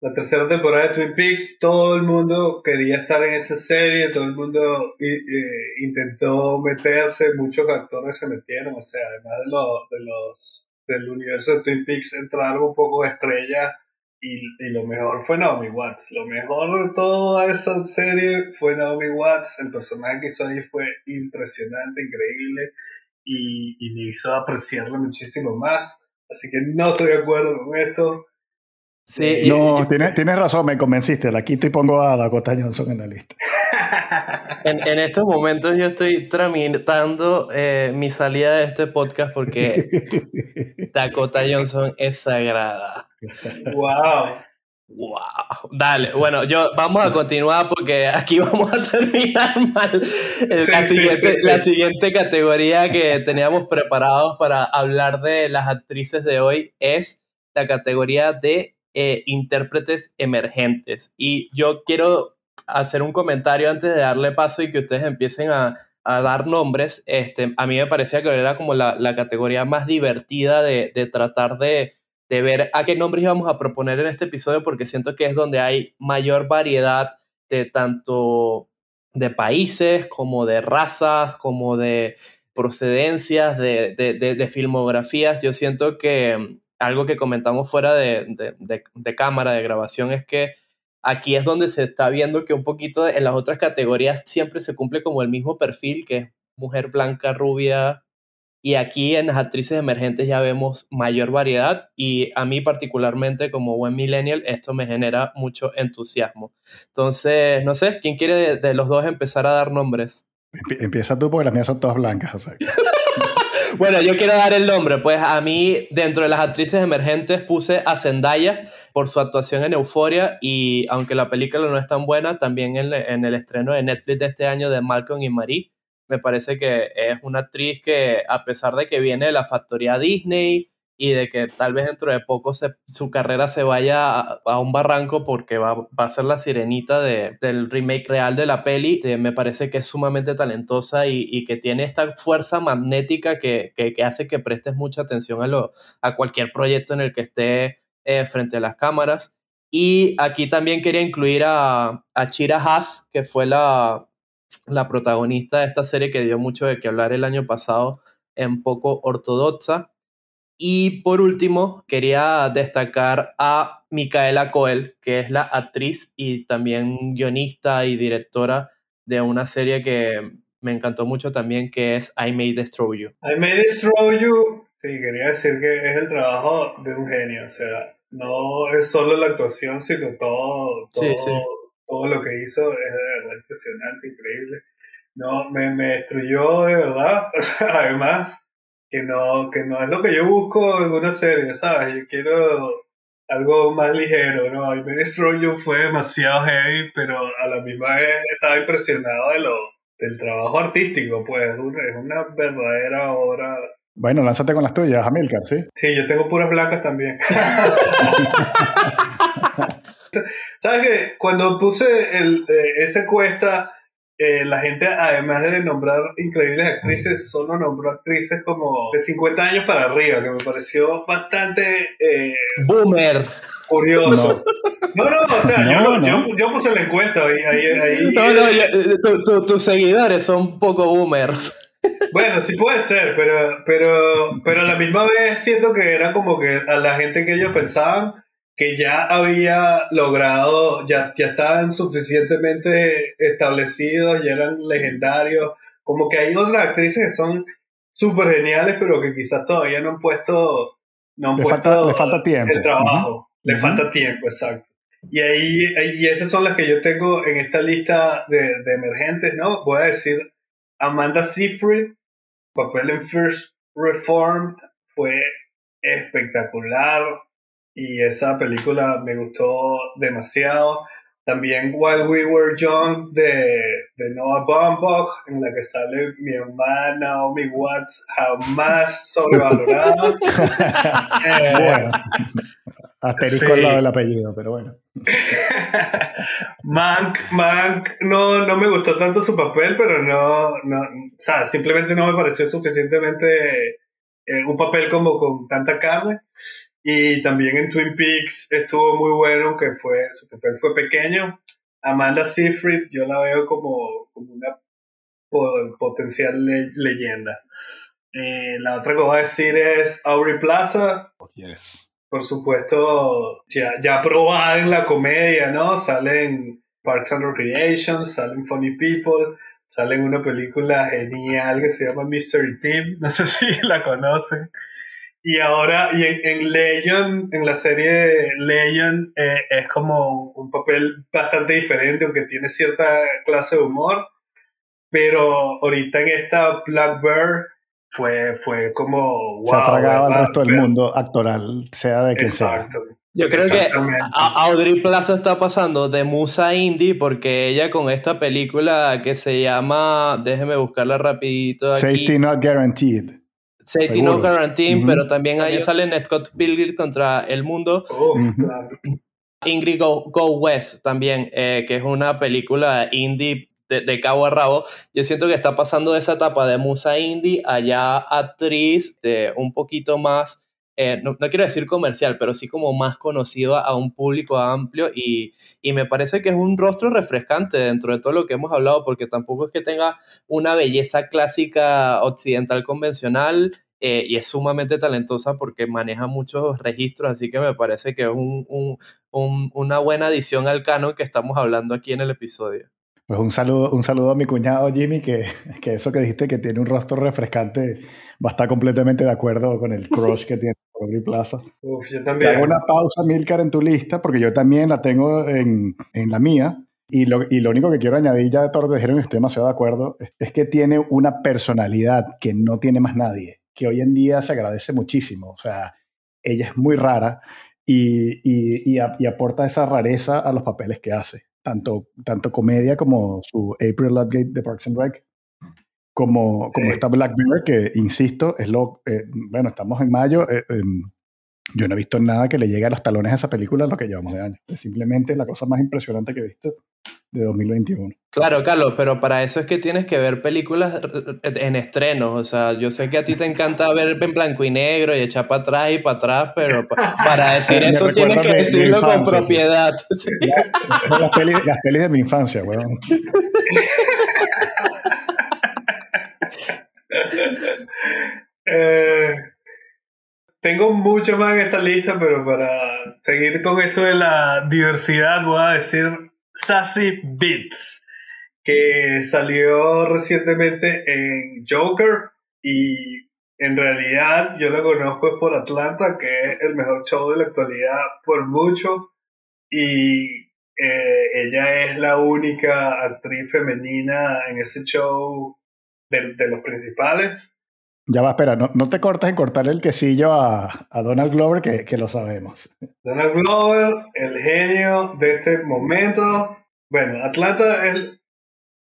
La tercera temporada de Twin Peaks, todo el mundo quería estar en esa serie, todo el mundo intentó meterse, muchos actores se metieron, o sea, además de, de los del universo de Twin Peaks entraron un poco de estrella y, y, lo mejor fue Naomi Watts. Lo mejor de toda esa serie fue Naomi Watts. El personaje que hizo ahí fue impresionante, increíble y, y me hizo apreciarla muchísimo más. Así que no estoy de acuerdo con esto. Sí, no, tienes, tienes razón, me convenciste. La quito y pongo a Dakota Johnson en la lista. en, en, estos momentos yo estoy tramitando eh, mi salida de este podcast porque Dakota Johnson es sagrada. ¡Wow! Wow, dale, bueno, yo vamos a continuar porque aquí vamos a terminar mal. La, siguiente, la siguiente categoría que teníamos preparados para hablar de las actrices de hoy es la categoría de eh, intérpretes emergentes. Y yo quiero hacer un comentario antes de darle paso y que ustedes empiecen a, a dar nombres. Este, a mí me parecía que era como la, la categoría más divertida de, de tratar de, de, ver a qué nombres íbamos a proponer en este episodio porque siento que es donde hay mayor variedad de tanto de países como de razas, como de procedencias, de, de, de filmografías. Yo siento que algo que comentamos fuera de, de, cámara, de grabación, es que aquí es donde se está viendo que un poquito en las otras categorías siempre se cumple como el mismo perfil, que es mujer blanca, rubia, y aquí en las actrices emergentes ya vemos mayor variedad y a mí particularmente como buen millennial esto me genera mucho entusiasmo. Entonces, no sé, ¿quién quiere de, los dos empezar a dar nombres? Empieza tú porque las mías son todas blancas. O sea. Bueno, yo quiero dar el nombre. Pues a mí, dentro de las actrices emergentes, puse a Zendaya por su actuación en Euforia. Y aunque la película no es tan buena, también en, en el estreno de Netflix de este año de Malcolm y Marie, me parece que es una actriz que, a pesar de que viene de la factoría Disney y de que tal vez dentro de poco su carrera se vaya a, un barranco porque va, a ser la sirenita de, del remake real de la peli, me parece que es sumamente talentosa y, que tiene esta fuerza magnética que, que, que, hace que prestes mucha atención a, lo, a cualquier proyecto en el que esté eh, frente a las cámaras. Y aquí también quería incluir a, a Chira Haas, que fue la, la protagonista de esta serie que dio mucho de qué hablar el año pasado en poco ortodoxa. Y por último, quería destacar a Micaela Coel, que es la actriz y también guionista y directora de una serie que me encantó mucho también, que es I May Destroy You. I May Destroy You, sí, quería decir que es el trabajo de un genio, o sea, no es solo la actuación, sino todo, todo, todo lo que hizo es de verdad impresionante, increíble. No, me, me destruyó de verdad, además que no, que no es lo que yo busco en una serie, ¿sabes? Yo quiero algo más ligero, ¿no? Y Destroy You fue demasiado heavy, pero a la misma vez estaba impresionado de lo, del trabajo artístico, pues es una verdadera obra. Bueno, lánzate con las tuyas, Amilcar, ¿sí? Sí, yo tengo puras blancas también. ¿Sabes qué? Cuando puse el, eh, esa encuesta eh, la gente, además de nombrar increíbles actrices, solo nombró actrices como de 50 años para arriba, que me pareció bastante... Eh, Boomer. Curioso. No, no, o sea, yo, Yo, yo, puse la encuesta ahí. ahí, no, no, eh, tus seguidores son poco boomers. Bueno, sí puede ser, pero, pero, pero a la misma vez siento que era como que a la gente que ellos pensaban que ya había logrado, ya, ya estaban suficientemente establecidos, ya eran legendarios, como que hay otras actrices que son súper geniales, pero que quizás todavía no han puesto, no han le puesto falta, le falta tiempo. el trabajo, le falta tiempo, exacto. Y ahí, y esas son las que yo tengo en esta lista de, de emergentes, ¿no? Voy a decir Amanda Seyfried, papel en First Reformed, fue espectacular, y esa película me gustó demasiado. También While We Were Young de, de Noah Baumbach, en la que sale mi hermana Naomi Watts, jamás sobrevalorada. eh, bueno, asterisco al lado del apellido, pero bueno. Mank, Mank, no, no me gustó tanto su papel, pero no, no, o sea, simplemente no me pareció suficientemente eh, un papel como con tanta carne. Y también en Twin Peaks estuvo muy bueno, aunque fue, su papel fue pequeño. Amanda Seyfried, yo la veo como, como una potencial leyenda. Eh, la otra que voy a decir es Aubrey Plaza. Oh, yes. Por supuesto, ya, ya probada en la comedia, ¿no? Salen Parks and Recreation, salen Funny People, salen una película genial que se llama Mystery Team, no sé si la conocen. Y ahora, y en, en Legion, en la serie Legion, eh, es como un papel bastante diferente, aunque tiene cierta clase de humor. Pero ahorita en esta Blackbird fue, fue como. Wow, Se ha tragado al resto del mundo actoral, sea de quien Exacto. sea. Yo creo que Audrey Plaza está pasando de musa indie porque ella con esta película que se llama, déjeme buscarla rapidito aquí. Safety Not Guaranteed. Safety No Guarantee, pero también ahí sale Scott Pilgrim contra el mundo. Ingrid Go, West también, eh, que es una película indie de, cabo a rabo. Yo siento que está pasando de esa etapa de musa indie allá actriz de un poquito más eh, no, quiero decir comercial, pero sí como más conocido a un público amplio y, y, me parece que es un rostro refrescante dentro de todo lo que hemos hablado, porque tampoco es que tenga una belleza clásica occidental convencional eh, y es sumamente talentosa porque maneja muchos registros, así que me parece que es un, un, un, una buena adición al canon que estamos hablando aquí en el episodio. Pues un saludo, un saludo a mi cuñado Jimmy, que, que eso que dijiste que tiene un rostro refrescante, va a estar completamente de acuerdo con el crush que tiene Aubrey Plaza. Uf, yo también. Hago una pausa, Milcar, en tu lista, porque yo también la tengo en, en la mía. Y lo, y lo, único que quiero añadir ya de todo lo que dijeron, estoy demasiado de acuerdo, es, es que tiene una personalidad que no tiene más nadie, que hoy en día se agradece muchísimo. O sea, ella es muy rara y, y, y, aporta esa rareza a los papeles que hace tanto, tanto comedia como su April Ludgate de Parks and Rec, como, como esta Black Mirror, que insisto, es lo. Eh, bueno, estamos en mayo. Eh, em, yo no he visto nada que le llegue a los talones a esa película lo que llevamos de año. Es simplemente la cosa más impresionante que he visto de 2021. Claro, Carlos, pero para eso es que tienes que ver películas en estrenos. O sea, yo sé que a ti te encanta ver en blanco y negro y echar para atrás y para atrás, pero para decir eso tienes que decirlo con propiedad. Las, pelis, las, pelis, de mi infancia, weón. eh, tengo mucho más en esta lista, pero para seguir con esto de la diversidad, voy a decir Sassy Beats, que salió recientemente en Joker y en realidad yo la conozco por Atlanta, que es el mejor show de la actualidad por mucho. Y eh, ella es la única actriz femenina en ese show de, de los principales. Ya va, espera, no, no, te cortas en cortar el quesillo a, a Donald Glover, que, que, lo sabemos. Donald Glover, el genio de este momento. Bueno, Atlanta es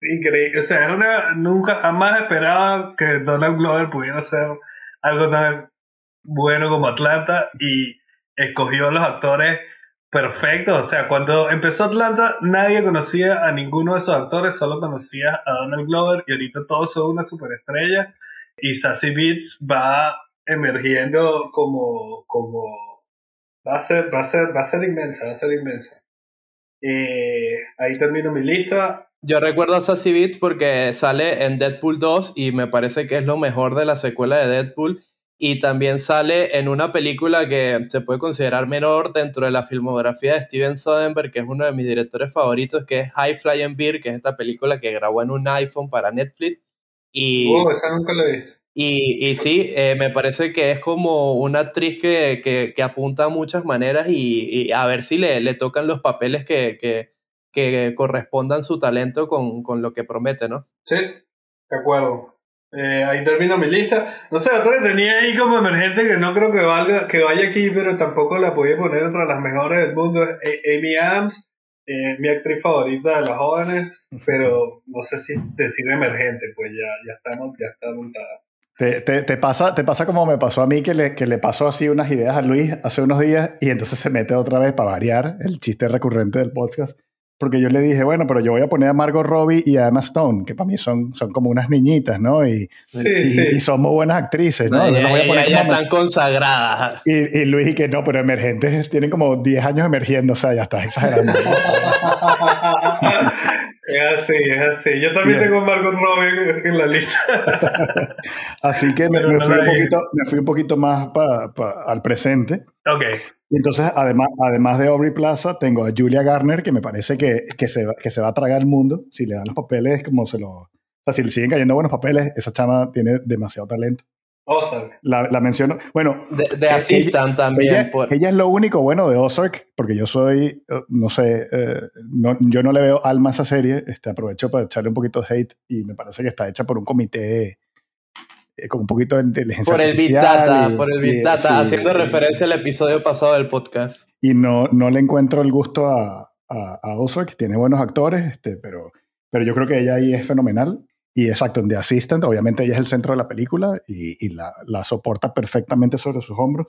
increíble. O sea, es una, nunca, jamás esperaba que Donald Glover pudiera hacer algo tan bueno como Atlanta y escogió los actores perfectos. O sea, cuando empezó Atlanta, nadie conocía a ninguno de esos actores, solo conocía a Donald Glover y ahorita todos son una superestrella y Sassy Beats va emergiendo como, como va a ser, va a ser, va a ser inmensa, va a ser inmensa. Eh, ahí termino mi lista. Yo recuerdo a Sassy Beats porque sale en Deadpool 2 y me parece que es lo mejor de la secuela de Deadpool. Y también sale en una película que se puede considerar menor dentro de la filmografía de Steven Soderbergh, que es uno de mis directores favoritos, que es High Flying Beer, que es esta película que grabó en un iPhone para Netflix y, oh, esa nunca lo he Y, y sí, eh, me parece que es como una actriz que, que, que apunta a muchas maneras y, y, a ver si le, le tocan los papeles que, que, que correspondan su talento con, con, lo que promete, ¿no? Sí, de acuerdo. Eh, ahí termino mi lista. No sé, otra que tenía ahí como emergente que no creo que valga que vaya aquí, pero tampoco la podía poner entre las mejores del mundo. Es Amy Adams mi actriz favorita de las jóvenes, pero no sé si decir emergente, pues ya, ya estamos, ya está montada. Te, te, pasa, te pasa como me pasó a mí, que le, que le pasó así unas ideas a Luis hace unos días y entonces se mete otra vez para variar el chiste recurrente del podcast. Porque yo le dije, bueno, pero yo voy a poner a Margot Robbie y a Emma Stone, que para mí son, son como unas niñitas, ¿no? Y, y, son muy buenas actrices, ¿no? ya, están consagradas. Y, y Luis, y que no, pero emergentes tienen como 10 años emergiendo, o sea, ya estás exagerando. Es así, es así. Yo también tengo Margot Robbie en la lista. así que me, fui un poquito, me, fui un poquito, más al presente. Ok. Y entonces, además, además de Aubrey Plaza, tengo a Julia Garner, que me parece que, que, se, que se va a tragar el mundo. Si le dan los papeles como se lo... O sea, si le siguen cayendo buenos papeles, esa chama tiene demasiado talento. Ozark. La, la, menciono. Bueno. De, de Assistant también. Ella, ella, es lo único bueno de Ozark, porque yo soy, eh, no sé, eh, no, yo no le veo alma a esa serie. Este, aprovecho para echarle un poquito de hate y me parece que está hecha por un comité eh, con un poquito de inteligencia por el Big Data, por el Big Data, haciendo referencia al episodio pasado del podcast. Y no, no le encuentro el gusto a, a, a Ozark, tiene buenos actores, este, pero, pero yo creo que ella ahí es fenomenal. Y exacto, en The Assistant, obviamente ella es el centro de la película y, y la, la, soporta perfectamente sobre sus hombros.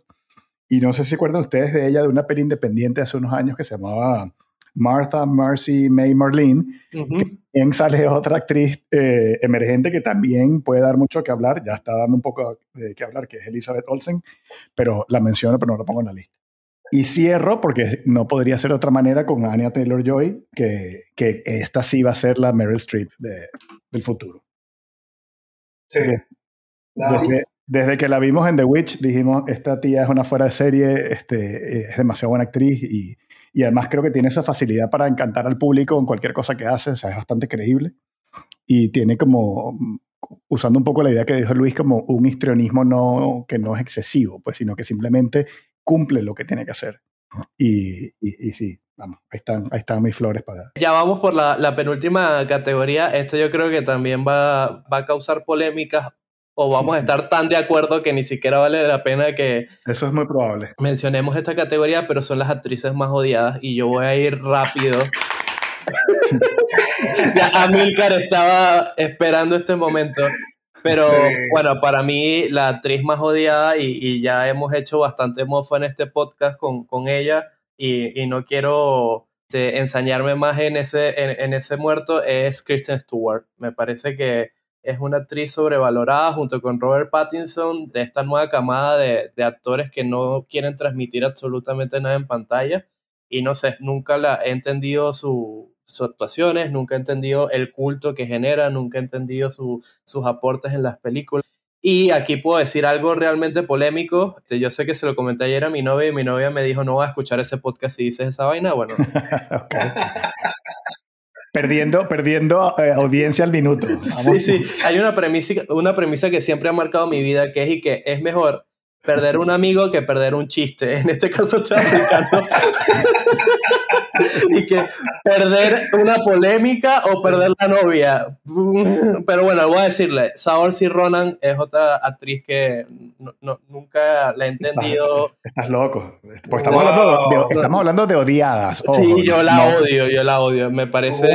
Y no sé si acuerdan ustedes de ella, de una peli independiente hace unos años que se llamaba Martha Marcy May Marlene. Uh sale otra actriz eh, emergente que también puede dar mucho que hablar, ya está dando un poco de que hablar, que es Elizabeth Olsen, pero la menciono, pero no la pongo en la lista. Y cierro, porque no podría ser de otra manera, con Anya Taylor Joy, que, que esta sí va a ser la Meryl Streep de, del futuro. Sí. Desde, desde, que la vimos en The Witch, dijimos: Esta tía es una fuera de serie, este, es demasiado buena actriz y, y además creo que tiene esa facilidad para encantar al público en cualquier cosa que hace, o sea, es bastante creíble. Y tiene como, usando un poco la idea que dijo Luis, como un histrionismo no, que no es excesivo, pues, sino que simplemente cumple lo que tiene que hacer. Y, y, sí, vamos, ahí están, ahí están mis flores para... Ya vamos por la, la penúltima categoría. Esto yo creo que también va, va a causar polémicas o vamos a estar tan de acuerdo que ni siquiera vale la pena que... Eso es muy probable. Mencionemos esta categoría, pero son las actrices más odiadas y yo voy a ir rápido. ya Amilcar estaba esperando este momento. Pero bueno, para mí la actriz más odiada y, ya hemos hecho bastante mofa en este podcast con, con ella y, y, no quiero este, ensañarme más en ese, en, ese muerto es Kristen Stewart. Me parece que es una actriz sobrevalorada junto con Robert Pattinson de esta nueva camada de, de actores que no quieren transmitir absolutamente nada en pantalla y no sé, nunca la he entendido su, sus actuaciones, nunca he entendido el culto que genera, nunca he entendido sus aportes en las películas. Y aquí puedo decir algo realmente polémico. Este, yo sé que se lo comenté ayer a mi novia y mi novia me dijo, no voy a escuchar ese podcast si dices esa vaina. Bueno. perdiendo perdiendo eh, audiencia al minuto. Sí, sí. Hay una premisa, una premisa que siempre ha marcado mi vida, que es y que es mejor perder un amigo que perder un chiste. En este caso estoy aplicando. y que perder una polémica o perder la novia. Pero bueno, voy a decirle, Saoirse Ronan es otra actriz que nunca la he entendido. Estás, loco. Pues estamos, hablando de, estamos, hablando de, odiadas. sí, yo la odio, yo la odio. Me parece,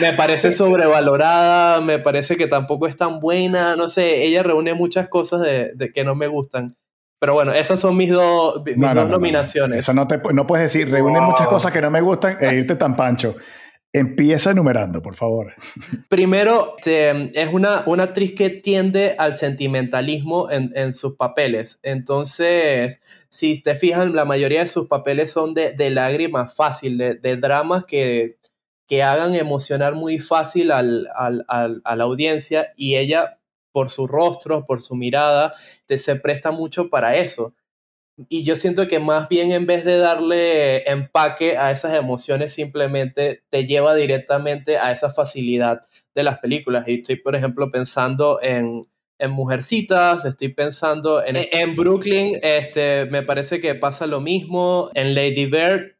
me parece sobrevalorada, me parece que tampoco es tan buena. No sé, ella reúne muchas cosas de, de que no me gustan. Pero bueno, esas son mis, dos nominaciones. Eso no, te, no puedes decir, reúne muchas cosas que no me gustan e irte tan pancho. Empieza enumerando, por favor. Primero, es una, una actriz que tiende al sentimentalismo en, en, sus papeles. Entonces, si te fijas, la mayoría de sus papeles son de, de lágrimas fácil, de, de dramas que, que hagan emocionar muy fácil al, al, al, a la audiencia. Y ella por su rostro, por su mirada, te, se presta mucho para eso. Y yo siento que más bien en vez de darle empaque a esas emociones, simplemente te lleva directamente a esa facilidad de las películas. Y estoy, por ejemplo, pensando en, en Mujercitas, estoy pensando en, en Brooklyn, este, me parece que pasa lo mismo. En Lady Bird,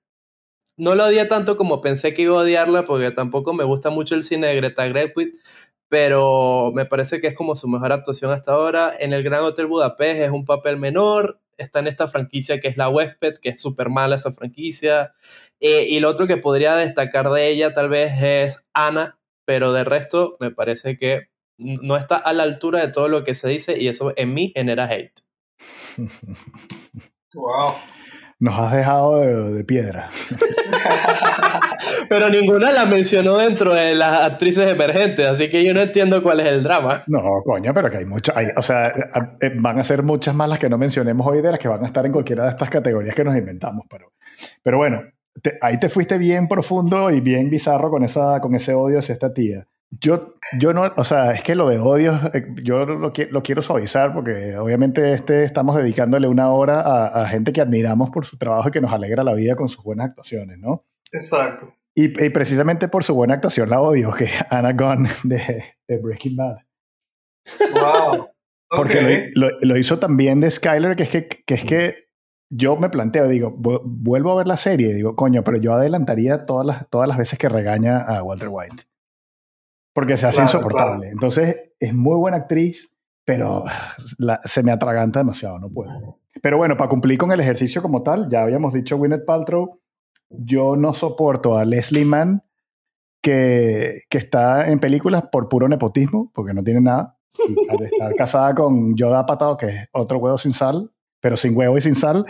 no la odié tanto como pensé que iba a odiarla, porque tampoco me gusta mucho el cine de Greta Gerwig, pero me parece que es como su mejor actuación hasta ahora. En el Gran Hotel Budapest es un papel menor, está en esta franquicia que es La Huésped, que es súper mala esa franquicia. Eh, y lo otro que podría destacar de ella tal vez es Ana, pero de resto me parece que no está a la altura de todo lo que se dice y eso en mí genera hate. Wow. Nos has dejado de, piedra. Pero ninguna la mencionó dentro de las actrices emergentes, así que yo no entiendo cuál es el drama. No, coño, pero que hay muchas, o sea, eh, van a ser muchas más las que no mencionemos hoy de las que van a estar en cualquiera de estas categorías que nos inventamos, pero, pero bueno, ahí te fuiste bien profundo y bien bizarro con, esa, con ese odio hacia esta tía. Yo, yo no, o sea, es que lo de odios, eh, yo lo, lo, quiero suavizar porque obviamente este, estamos dedicándole una hora a, gente que admiramos por su trabajo y que nos alegra la vida con sus buenas actuaciones, ¿no? Exacto. Y, precisamente por su buena actuación la odio, que Anna Gunn de, de Breaking Bad. Wow. Porque lo, lo, hizo también de Skyler, que es que, que, es que yo me planteo, digo, vuelvo a ver la serie digo, coño, pero yo adelantaría todas las, todas las veces que regaña a Walter White porque se hace insoportable. Entonces, es muy buena actriz, pero se me atraganta demasiado, no puedo. Pero bueno, para cumplir con el ejercicio como tal, ya habíamos dicho Gwyneth Paltrow, yo no soporto a Leslie Mann, que, que está en películas por puro nepotismo, porque no tiene nada. Está casada con Yoda Patado, que es otro huevo sin sal, pero sin huevo y sin sal,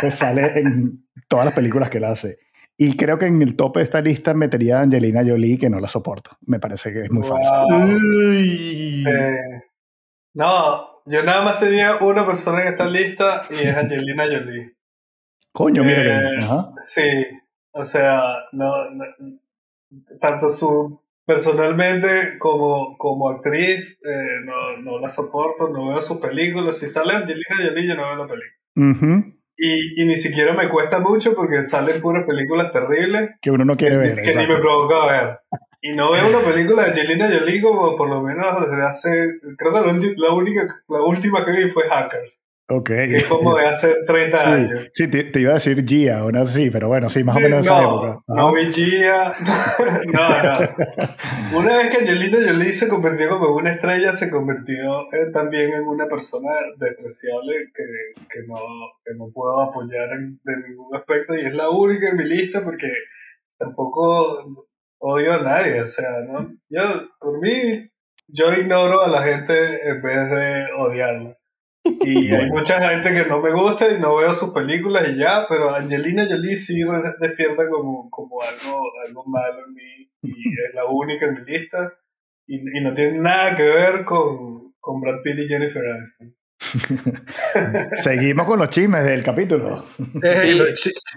pues sale en todas las películas que él hace. Y creo que en el tope de esta lista metería a Angelina Jolie, que no la soporto. Me parece que es muy falsa. Eh, no, yo nada más tenía una persona en esta lista y es Angelina Jolie. Coño, mira que. Eh, sí, o sea, no, tanto su personalmente como, como actriz eh, no, no, la soporto, no veo sus películas. Si sale Angelina Jolie, yo no veo la película. Y, y, ni siquiera me cuesta mucho porque salen puras películas terribles. Que uno no quiere ver. Que ni me provoca ver. Y no veo una película de Angelina Jolie como por lo menos desde hace. Creo que la, la única, la última que vi fue Hackers. Ok. es como de hace 30 años. Sí, te, iba a decir Gia o no sí, pero bueno, sí, más o menos no, esa época. No vi Gia. no, no. Una vez que Angelina Jolie se convirtió como una estrella, se convirtió también en una persona despreciable que, que, no, que no puedo apoyar en, ningún aspecto y es la única en mi lista porque tampoco odio a nadie. O sea, ¿no? Yo, por mí, yo ignoro a la gente en vez de odiarla. Y hay mucha gente que no me gusta y no veo sus películas y ya, pero Angelina Jolie sí despierta como, como algo, algo malo en mí y es la única en mi lista y, y no tiene nada que ver con, con Brad Pitt y Jennifer Aniston. Seguimos con los chismes del capítulo. Sí.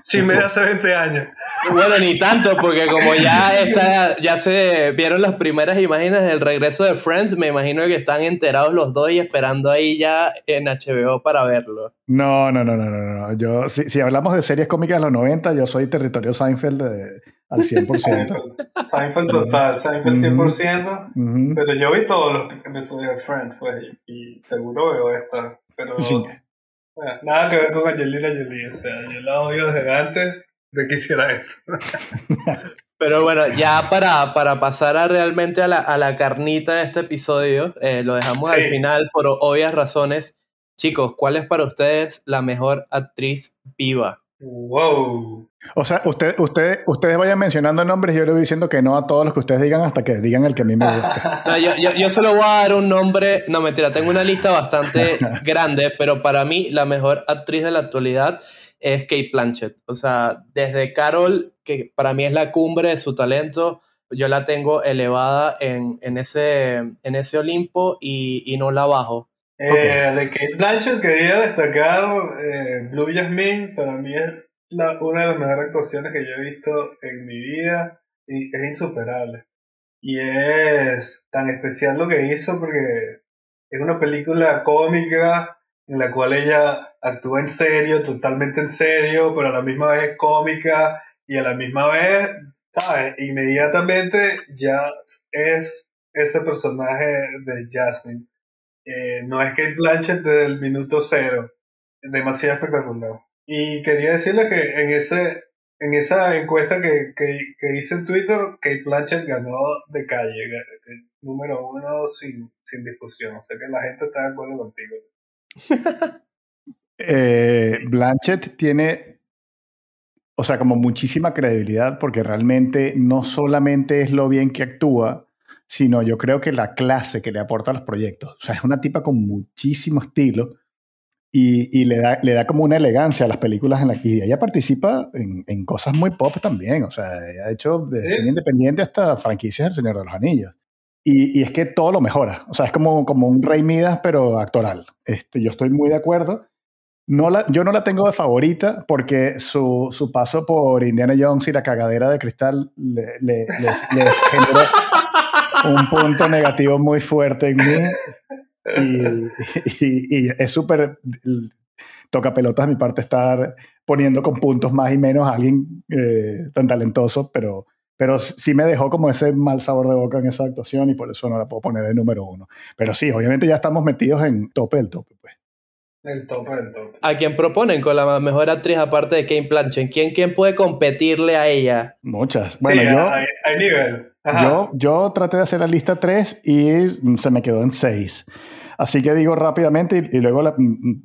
chismes de hace 20 años. Bueno, ni tanto, porque como ya está, ya se vieron las primeras imágenes del regreso de Friends, me imagino que están enterados los dos y esperando ahí ya en HBO para verlo. No, no, no, no, no. no. Yo, si, si hablamos de series cómicas de los 90, yo soy territorio Seinfeld de, al 100%. Seinfeld total, Seinfeld 100%. Pero yo vi todos los episodios de Friends, pues, y seguro veo esta. Pero nada que ver con Angelina Jolie, o sea, yo la odio desde antes de que hiciera eso. Pero bueno, ya para, para pasar a realmente a la, a la carnita de este episodio, eh, lo dejamos al final por obvias razones. Chicos, ¿cuál es para ustedes la mejor actriz viva? Wow. O sea, usted, usted, ustedes vayan mencionando nombres y yo le voy diciendo que no a todos los que ustedes digan hasta que digan el que a mí me gusta. No, yo, yo, yo, solo voy a dar un nombre. No, mentira, tengo una lista bastante grande, pero para mí la mejor actriz de la actualidad es Kate Blanchett. O sea, desde Carol, que para mí es la cumbre de su talento, yo la tengo elevada en, en, ese, en ese Olimpo y, y no la bajo. Eh, De Kate Blanchett quería destacar eh, Blue Jasmine, para mí es la, una de las mejores actuaciones que yo he visto en mi vida y es insuperable. Y es tan especial lo que hizo porque es una película cómica en la cual ella actúa en serio, totalmente en serio, pero a la misma vez cómica y a la misma vez, ¿sabes? Inmediatamente ya es ese personaje de Jasmine. Eh, no es Kate Blanchett desde el minuto cero. Demasiado espectacular. Y quería decirle que en ese en esa encuesta que, que, hice en Twitter, Kate Blanchett ganó de calle, número uno sin, sin discusión. O sea que la gente está de acuerdo contigo. Eh, Blanchett tiene, o sea, como muchísima credibilidad porque realmente no solamente es lo bien que actúa, sino yo creo que la clase que le aporta a los proyectos. O sea, es una tipa con muchísimo estilo y, le, da, le da como una elegancia a las películas en la, y ella participa en, cosas muy pop también. O sea, ella ha hecho de cine independiente hasta franquicias del Señor de los Anillos. Y, es que todo lo mejora. O sea, es como, como un Rey Midas, pero actoral. Este, yo estoy muy de acuerdo. No la, yo no la tengo de favorita porque su, su, paso por Indiana Jones y la cagadera de cristal le, le, generó un punto negativo muy fuerte en mí. Y, y, es súper toca pelotas a mi parte estar poniendo con puntos más y menos a alguien eh, tan talentoso, pero, pero sí me dejó como ese mal sabor de boca en esa actuación y por eso no la puedo poner de número uno. Pero sí, obviamente ya estamos metidos en tope del tope, pues. El tope del tope. ¿A quién proponen con la mejor actriz aparte de Kane Blanchett? ¿Quién, quién puede competirle a ella? Muchas. Bueno, yo, hay, nivel. Yo, yo traté de hacer la lista 3 y se me quedó en 6. Así que digo rápidamente y, luego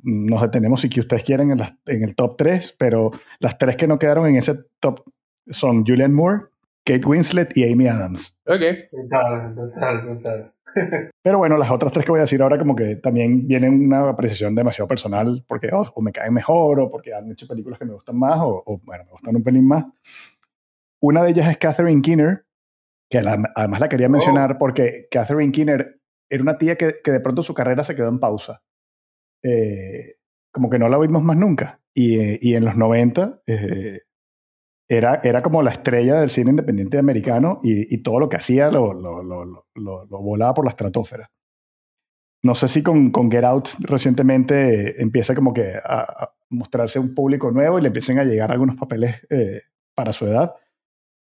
nos detenemos si que ustedes quieren en, en, el top 3, pero las tres que no quedaron en ese top son Julian Moore, Kate Winslet y Amy Adams. Ok. Brutal, brutal, brutal. Pero bueno, las otras tres que voy a decir ahora como que también vienen una apreciación demasiado personal porque oh, o me caen mejor o porque han hecho películas que me gustan más o, bueno, me gustan un pelín más. Una de ellas es Catherine Keener, que además la quería mencionar oh. porque Catherine Keener era una tía que, de pronto su carrera se quedó en pausa. Eh, como que no la vimos más nunca. Y, y en los 90 eh, era, era como la estrella del cine independiente americano y, todo lo que hacía lo, lo, volaba por la estratosfera. No sé si con, Get Out recientemente empieza como que a, mostrarse un público nuevo y le empiecen a llegar algunos papeles eh, para su edad,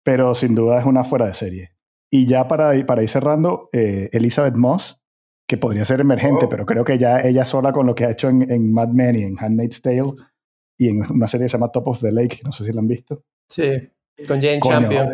pero sin duda es una fuera de serie. Y ya para, para ir cerrando, Elizabeth Moss, que podría ser emergente, oh. pero creo que ya ella sola con lo que ha hecho en, en, Mad Men y en Handmaid's Tale y en una serie que se llama Top of the Lake, no sé si la han visto. Sí, con Jane Champion.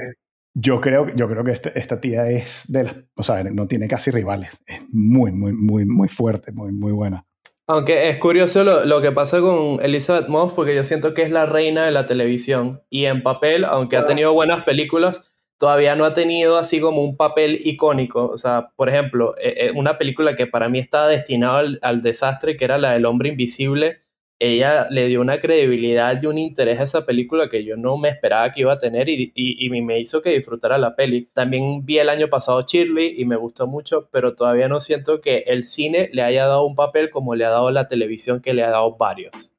Yo creo, yo creo que este, esta tía es de las, o sea, no tiene casi rivales. Es muy, muy, muy, muy fuerte, muy, muy buena. Aunque es curioso lo, lo, que pasa con Elizabeth Moss, porque yo siento que es la reina de la televisión. Y en papel, aunque ha tenido buenas películas, todavía no ha tenido así como un papel icónico. O sea, por ejemplo, eh, eh, una película que para mí estaba destinada al, desastre, que era la del hombre invisible, ella le dio una credibilidad y un interés a esa película que yo no me esperaba que iba a tener y, y, y, me hizo que disfrutara la peli. También vi el año pasado Shirley y me gustó mucho, pero todavía no siento que el cine le haya dado un papel como le ha dado la televisión, que le ha dado varios.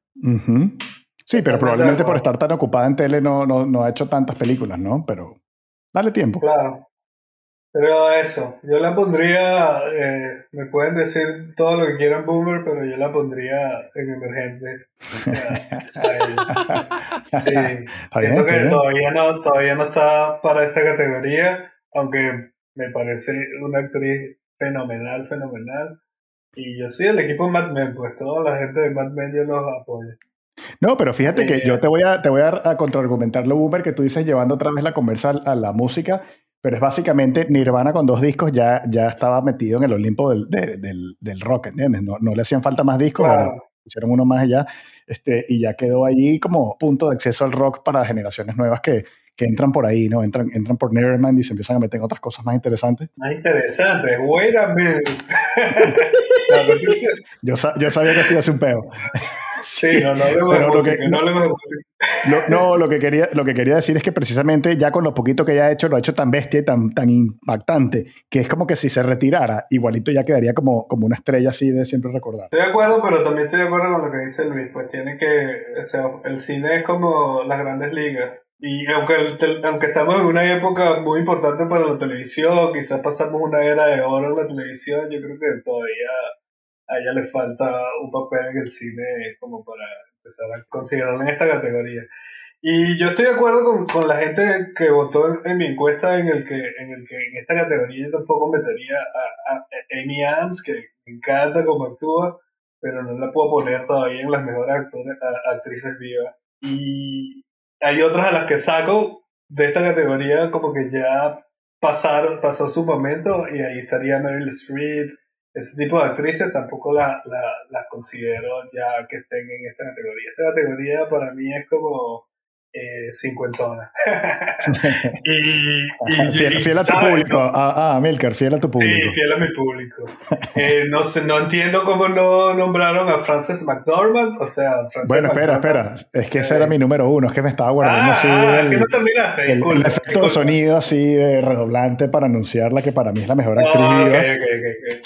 Sí, pero probablemente por estar tan ocupada en tele no, no, no ha hecho tantas películas, ¿no? Pero Dale tiempo. Claro. Pero eso, yo la pondría, eh, me pueden decir todo lo que quieran Boomer, pero yo la pondría en emergente. sí, siento que todavía no, todavía no está para esta categoría, aunque me parece una actriz fenomenal, fenomenal. Y yo soy el equipo Mad Men, pues toda la gente de Mad Men yo los apoyo. No, pero fíjate que yo te voy a, te voy a, contraargumentar lo Boomer que tú dices llevando otra vez la conversa a, la música, pero es básicamente Nirvana con dos discos ya, ya estaba metido en el Olimpo del, del, del rock, ¿entiendes? No, no, le hacían falta más discos, hicieron uno más allá, este, y ya quedó allí como punto de acceso al rock para generaciones nuevas que, que entran por ahí, ¿no? Entran, entran por Nevermind y se empiezan a meter en otras cosas más interesantes. Más interesantes, wait a minute. yo, yo sabía que esto iba a ser un peo. Sí, no, no lo que, no, no, lo que quería, lo que quería decir es que precisamente ya con lo poquito que ya ha hecho, lo ha hecho tan bestia y tan, tan impactante, que es como que si se retirara, igualito ya quedaría como, como una estrella así de siempre recordar. Estoy de acuerdo, pero también estoy de acuerdo con lo que dice Luis, pues tiene que, o sea, el cine es como las grandes ligas. Y aunque, aunque estamos en una época muy importante para la televisión, quizás pasamos una era de oro en la televisión, yo creo que todavía a ella le falta un papel en el cine como para empezar a considerarla en esta categoría. Y yo estoy de acuerdo con, con la gente que votó en, mi encuesta en el que en el que en esta categoría yo tampoco metería a, Amy Adams, que encanta cómo actúa, pero no la puedo poner todavía en las mejores actores, actrices vivas. Y hay otras a las que saco de esta categoría como que ya pasaron, pasó su momento y ahí estaría Meryl Streep, ese tipo de actrices tampoco las la, considero ya que estén en esta categoría. Esta categoría para mí es como eh, cincuentona. y, fiel, a tu público. Ah, ah, Milker, fiel a tu público. Sí, fiel a mi público. Eh, no, sé, no entiendo cómo no nombraron a Frances McDormand. O sea, Bueno, espera, espera. Es que ese era mi número uno. Es que me estaba guardando ah, así. Ah, el, que no terminaste. El, el efecto de sonido así de redoblante para anunciarla que para mí es la mejor actriz. Ah, okay, okay, okay,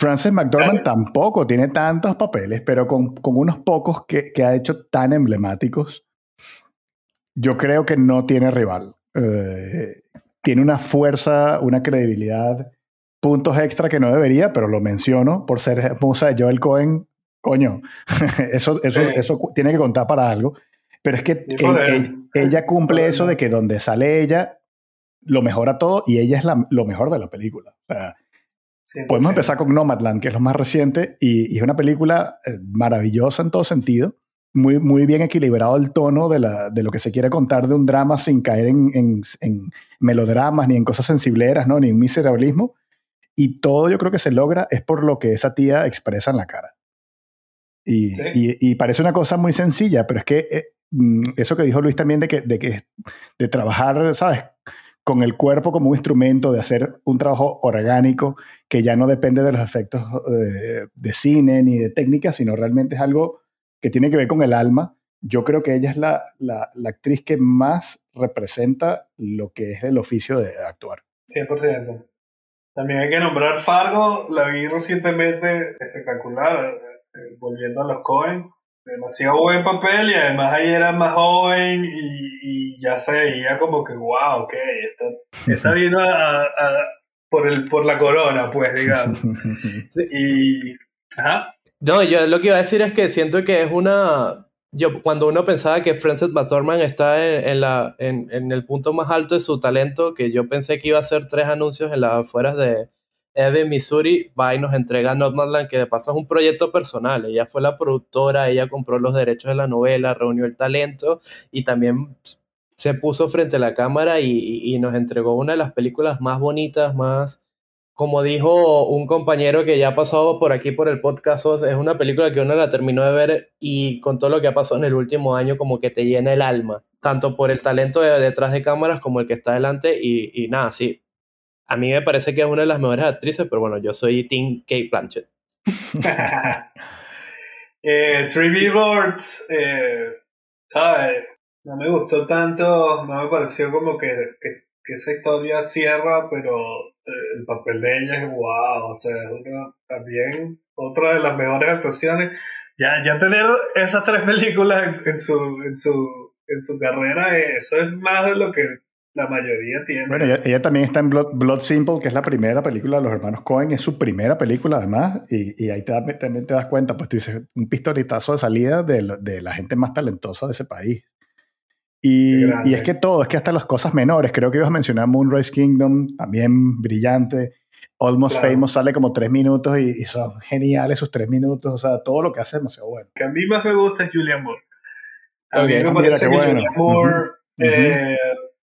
Frances McDormand tampoco tiene tantos papeles, pero con, con unos pocos que, que, ha hecho tan emblemáticos, yo creo que no tiene rival. Eh, tiene una fuerza, una credibilidad, puntos extra que no debería, pero lo menciono por ser musa de Joel Cohen. Coño, eso, eso, eso tiene que contar para algo. Pero es que ella cumple eso de que donde sale ella, lo mejora todo y ella es la, lo mejor de la película. O sea, Podemos empezar con Nomadland, que es lo más reciente, y, es una película eh, maravillosa en todo sentido, muy, muy bien equilibrado el tono de, la, de lo que se quiere contar de un drama sin caer en, en, melodramas ni en cosas sensibleras, ¿no? ni en miserablismo. Y todo yo creo que se logra es por lo que esa tía expresa en la cara. Y, y, parece una cosa muy sencilla, pero es que eh, mm, eso que dijo Luis también de que, de que de trabajar, ¿sabes? Con el cuerpo como un instrumento de hacer un trabajo orgánico que ya no depende de los efectos de, de cine ni de técnica, sino realmente es algo que tiene que ver con el alma. Yo creo que ella es la, la, la actriz que más representa lo que es el oficio de actuar. 100%. También hay que nombrar Fargo, la vi recientemente espectacular, eh, eh, volviendo a los Cohen demasiado buen papel y además ahí era más joven y, ya se veía como que, wow, ok, está, está bien por, el, por la corona, pues, digamos. Y, ajá. No, yo lo que iba a decir es que siento que es una... Yo, cuando uno pensaba que Frances McDormand está en, la, en, en, el punto más alto de su talento, que yo pensé que iba a hacer tres anuncios en las afueras de, de Missouri va y nos entrega Nomadland, que de paso es un proyecto personal. Ella fue la productora, ella compró los derechos de la novela, reunió el talento y también se puso frente a la cámara y, nos entregó una de las películas más bonitas, más, como dijo un compañero que ya ha pasado por aquí por el podcast, es una película que uno la terminó de ver y con todo lo que ha pasado en el último año como que te llena el alma, tanto por el talento de detrás de cámaras como el que está delante y, y nada, sí, a mí me parece que es una de las mejores actrices, pero bueno, yo soy Team Kate Blanchett. eh, Three Billboards, eh, ¿sabes? No me gustó tanto, no me pareció como que, esa historia cierra, pero eh, el papel de ella es wow, o sea, es una, también otra de las mejores actuaciones. Ya, ya tener esas tres películas en, su, en, su, en su carrera, eso es más de lo que la mayoría tiene. Bueno, ella, también está en Blood, Simple, que es la primera película de los hermanos Cohen, es su primera película además, y, y ahí te, también te das cuenta, pues tú dices, un pistoletazo de salida de, de la gente más talentosa de ese país. Y, y, es que todo, es que hasta las cosas menores, creo que ibas a mencionar Moonrise Kingdom, también brillante. Almost Famous sale como tres minutos y, son geniales esos tres minutos, o sea, todo lo que hace es demasiado bueno. Que a mí más me gusta es Julian Moore. A mí me parece que Julian Moore eh,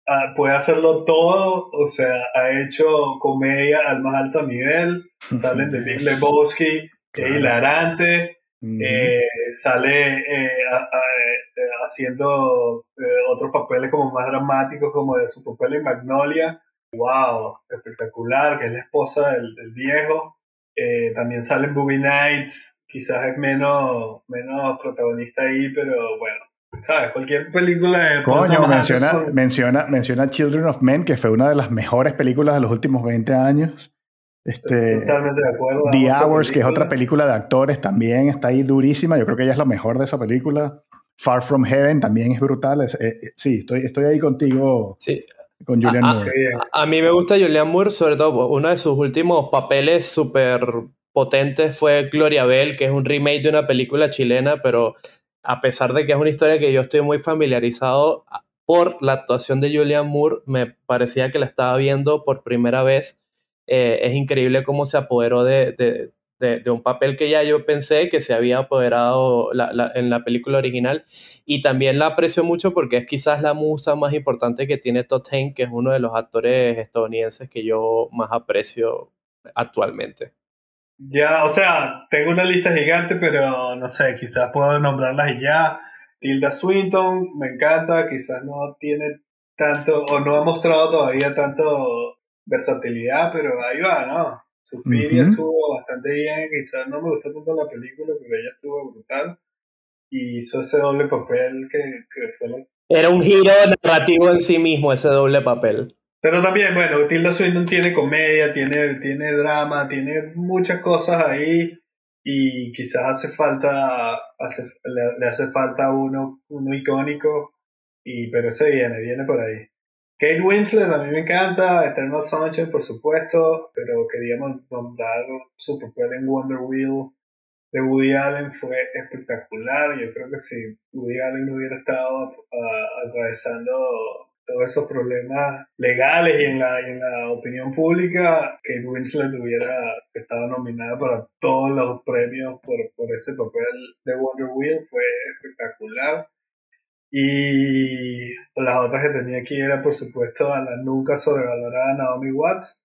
Ah, puede hacerlo todo, o sea, ha hecho comedia al más alto nivel, salen de Big Lebowski, que es hilarante, eh, sale eh, eh, haciendo otros papeles como más dramáticos, como de su papel en Magnolia, wow, espectacular, que es la esposa del, del viejo, también sale en Boogie Nights, quizás es menos, menos protagonista ahí, pero bueno, ¿Sabes? Cualquier película de... Coño, menciona, menciona, menciona Children of Men, que fue una de las mejores películas de los últimos 20 años. Este, totalmente de acuerdo. The Hours, que es otra película de actores, también está ahí durísima. Yo creo que ella es lo mejor de esa película. Far From Heaven también es brutal. Eh, eh, sí, estoy, estoy ahí contigo. Sí. Con Julian Moore. A, mí me gusta Julian Moore, sobre todo uno de sus últimos papeles súper potentes fue Gloria Bell, que es un remake de una película chilena, pero a pesar de que es una historia que yo estoy muy familiarizado por la actuación de Julian Moore, me parecía que la estaba viendo por primera vez. Eh, es increíble cómo se apoderó de, de, de, un papel que ya yo pensé que se había apoderado en la película original. Y también la aprecio mucho porque es quizás la musa más importante que tiene Todd que es uno de los actores estadounidenses que yo más aprecio actualmente. Ya, o sea, tengo una lista gigante, pero no sé, quizás puedo nombrarlas y ya. Tilda Swinton, me encanta, quizás no tiene tanto, o no ha mostrado todavía tanto versatilidad, pero ahí va, ¿no? Suspiria estuvo bastante bien, quizás no me gustó tanto la película, pero ella estuvo brutal. Y hizo ese doble papel que, que fue lo... Era un giro narrativo en sí mismo ese doble papel. Pero también, bueno, Tilda Swinton tiene comedia, tiene, tiene drama, tiene muchas cosas ahí y quizás hace falta, hace, le, hace falta uno, uno icónico, y, pero ese viene, viene por ahí. Kate Winslet a mí me encanta, Eternal Sunshine por supuesto, pero queríamos nombrar su papel en Wonder Wheel de Woody Allen fue espectacular. Yo creo que si Woody Allen hubiera estado ah, atravesando todos esos problemas legales y en la, en la opinión pública, Kate Winslet hubiera estado nominada para todos los premios por, por ese papel de Wonder Wheel, fue espectacular. Y las otras que tenía aquí era, por supuesto, a la nunca sobrevalorada Naomi Watts,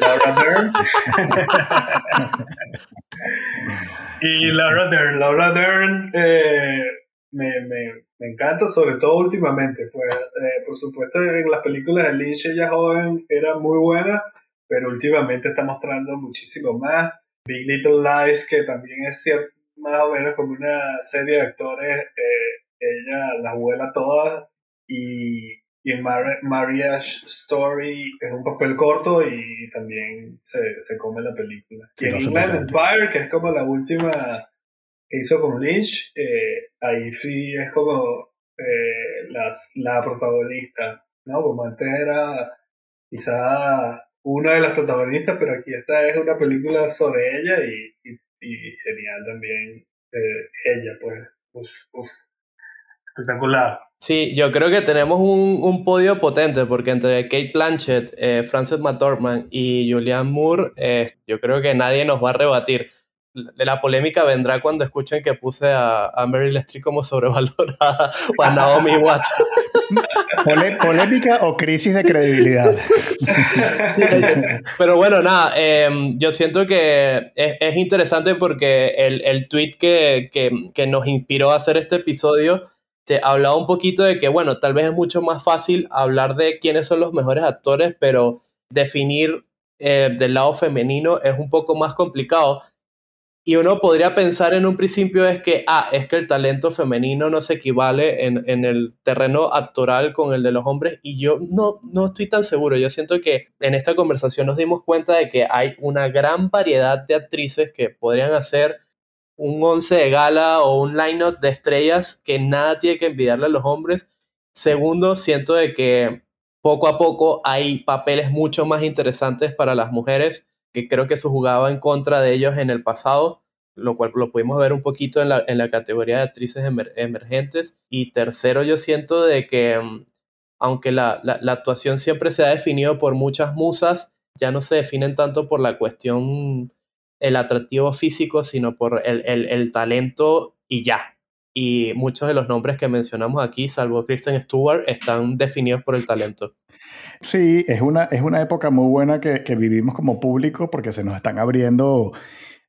Laura Dern. y Laura Dern, Laura Dern eh, me, me, me encanta, sobre todo últimamente. Pues, eh, por supuesto, en las películas de Lynch ella joven era muy buena, pero últimamente está mostrando muchísimo más. Big Little Lies, que también es cierto, más o menos como una serie de actores, eh, ella las vuela todas y, y en Marriage Story es un papel corto y también se, se come la película. y en England Empire, que es como la última hizo con Lynch, eh, ahí sí es como eh, las, la protagonista, ¿no? Como antes era quizá una de las protagonistas, pero aquí esta es una película sobre ella y, y, genial también eh, ella, pues, uf, espectacular. Sí, yo creo que tenemos un, un, podio potente porque entre Kate Blanchett, eh, Frances McDormand y Julianne Moore, yo creo que nadie nos va a rebatir la polémica vendrá cuando escuchen que puse a, a Meryl Streep como sobrevalorada o a Naomi Watts. ¿Polémica o crisis de credibilidad? Pero bueno, nada, em, yo siento que es, interesante porque el, el tweet que, que, que, nos inspiró a hacer este episodio te hablaba un poquito de que, bueno, tal vez es mucho más fácil hablar de quiénes son los mejores actores, pero definir eh, del lado femenino es un poco más complicado y uno podría pensar en un principio es que, ah, es que el talento femenino no se equivale en, en, el terreno actoral con el de los hombres y yo no, no estoy tan seguro. Yo siento que en esta conversación nos dimos cuenta de que hay una gran variedad de actrices que podrían hacer un once de gala o un line-up de estrellas que nada tiene que envidiarle a los hombres. Segundo, siento de que poco a poco hay papeles mucho más interesantes para las mujeres que creo que se jugaba en contra de ellos en el pasado, lo cual lo pudimos ver un poquito en la, en la categoría de actrices emergentes. Y tercero, yo siento de que mm, aunque la, la, actuación siempre se ha definido por muchas musas, ya no se definen tanto por la cuestión, el atractivo físico, sino por el, el talento y ya. Y muchos de los nombres que mencionamos aquí, salvo Kristen Stewart, están definidos por el talento. Sí, es una, es una época muy buena que, que vivimos como público porque se nos están abriendo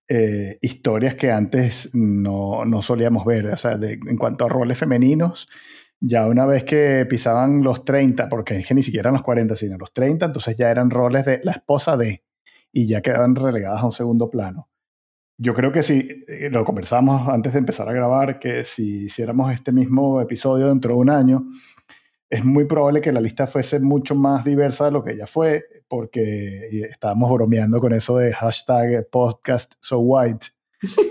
eh, historias que antes no, no, solíamos ver. O sea, en cuanto a roles femeninos, ya una vez que pisaban los 30, porque es que ni siquiera eran los 40, sino los 30, entonces ya eran roles de la esposa de, y ya quedaban relegadas a un segundo plano. Yo creo que si, eh, lo conversamos antes de empezar a grabar, que si hiciéramos este mismo episodio dentro de un año, es muy probable que la lista fuese mucho más diversa de lo que ya fue, porque estábamos bromeando con eso de hashtag podcast so white,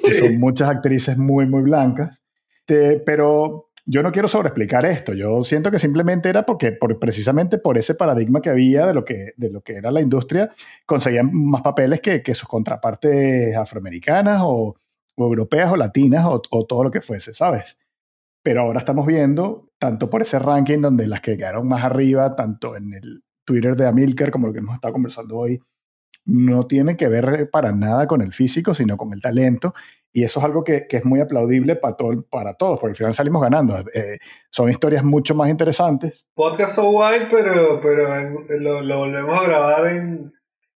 que son muchas actrices muy, muy blancas. pero yo no quiero sobreexplicar esto, yo siento que simplemente era porque por, precisamente por ese paradigma que había de lo que, de lo que era la industria, conseguían más papeles que, que sus contrapartes afroamericanas o, europeas o latinas o, o, todo lo que fuese, ¿sabes? Pero ahora estamos viendo, tanto por ese ranking donde las que quedaron más arriba, tanto en el Twitter de Amilcar como lo que hemos estado conversando hoy, no tiene que ver para nada con el físico, sino con el talento. Y eso es algo que, que es muy aplaudible para, todo, para todos, porque al final salimos ganando. Eh, son historias mucho más interesantes. Podcast so white, pero, pero lo, lo volvemos a grabar en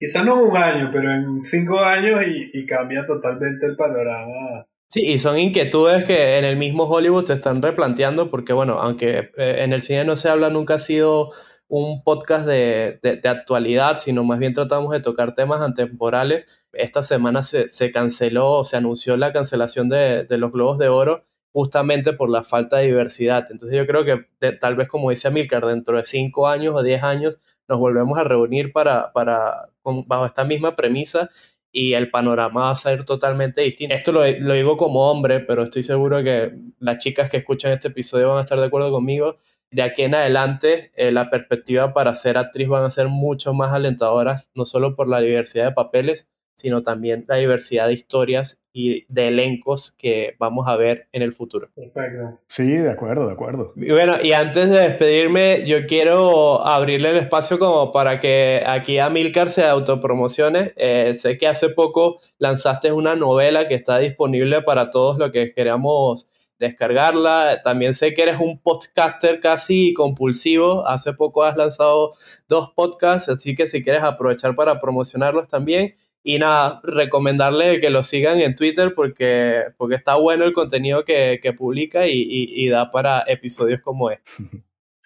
quizás no un año, pero en cinco años y, cambia totalmente el panorama. Sí, y son inquietudes que en el mismo Hollywood se están replanteando porque, bueno, aunque eh, en el cine no se habla, nunca ha sido un podcast de, actualidad, sino más bien tratamos de tocar temas antemporales. Esta semana se, se canceló, se anunció la cancelación de, los Globos de Oro justamente por la falta de diversidad. Entonces yo creo que tal vez como dice Amilcar, dentro de cinco años o diez años nos volvemos a reunir para, para bajo esta misma premisa y el panorama va a ser totalmente distinto. Esto lo, lo, digo como hombre, pero estoy seguro que las chicas que escuchan este episodio van a estar de acuerdo conmigo de aquí en adelante eh, la perspectiva para ser actriz van a ser mucho más alentadoras, no solo por la diversidad de papeles, sino también la diversidad de historias y de elencos que vamos a ver en el futuro. Perfecto. Sí, de acuerdo, de acuerdo. Y bueno, y antes de despedirme, yo quiero abrirle el espacio como para que aquí Amilcar se autopromocione. Eh, sé que hace poco lanzaste una novela que está disponible para todos los que queramos descargarla. También sé que eres un podcaster casi compulsivo. Hace poco has lanzado dos podcasts, así que si quieres aprovechar para promocionarlos también. Y nada, recomendarle que lo sigan en Twitter porque, porque está bueno el contenido que, publica y, da para episodios como este.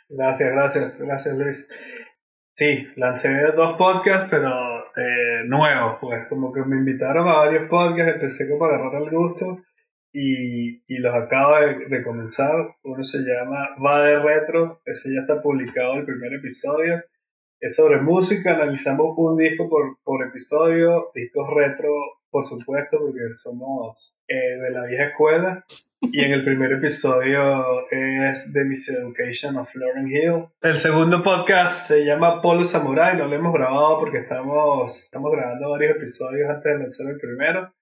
Gracias, gracias, gracias Luis. Sí, lancé dos podcasts, pero eh, nuevos, pues como que me invitaron a varios podcasts, empecé como a agarrar el gusto y, los acabo de, comenzar. Uno se llama Va de Retro, ese ya está publicado el primer episodio. Es sobre música, analizamos un disco por, por episodio, discos retro, por supuesto, porque somos eh, de la vieja escuela. Y en el primer episodio es The Miseducation of Lauren Hill. El segundo podcast se llama Polo Samurai, no lo hemos grabado porque estamos, estamos grabando varios episodios antes de lanzar el primero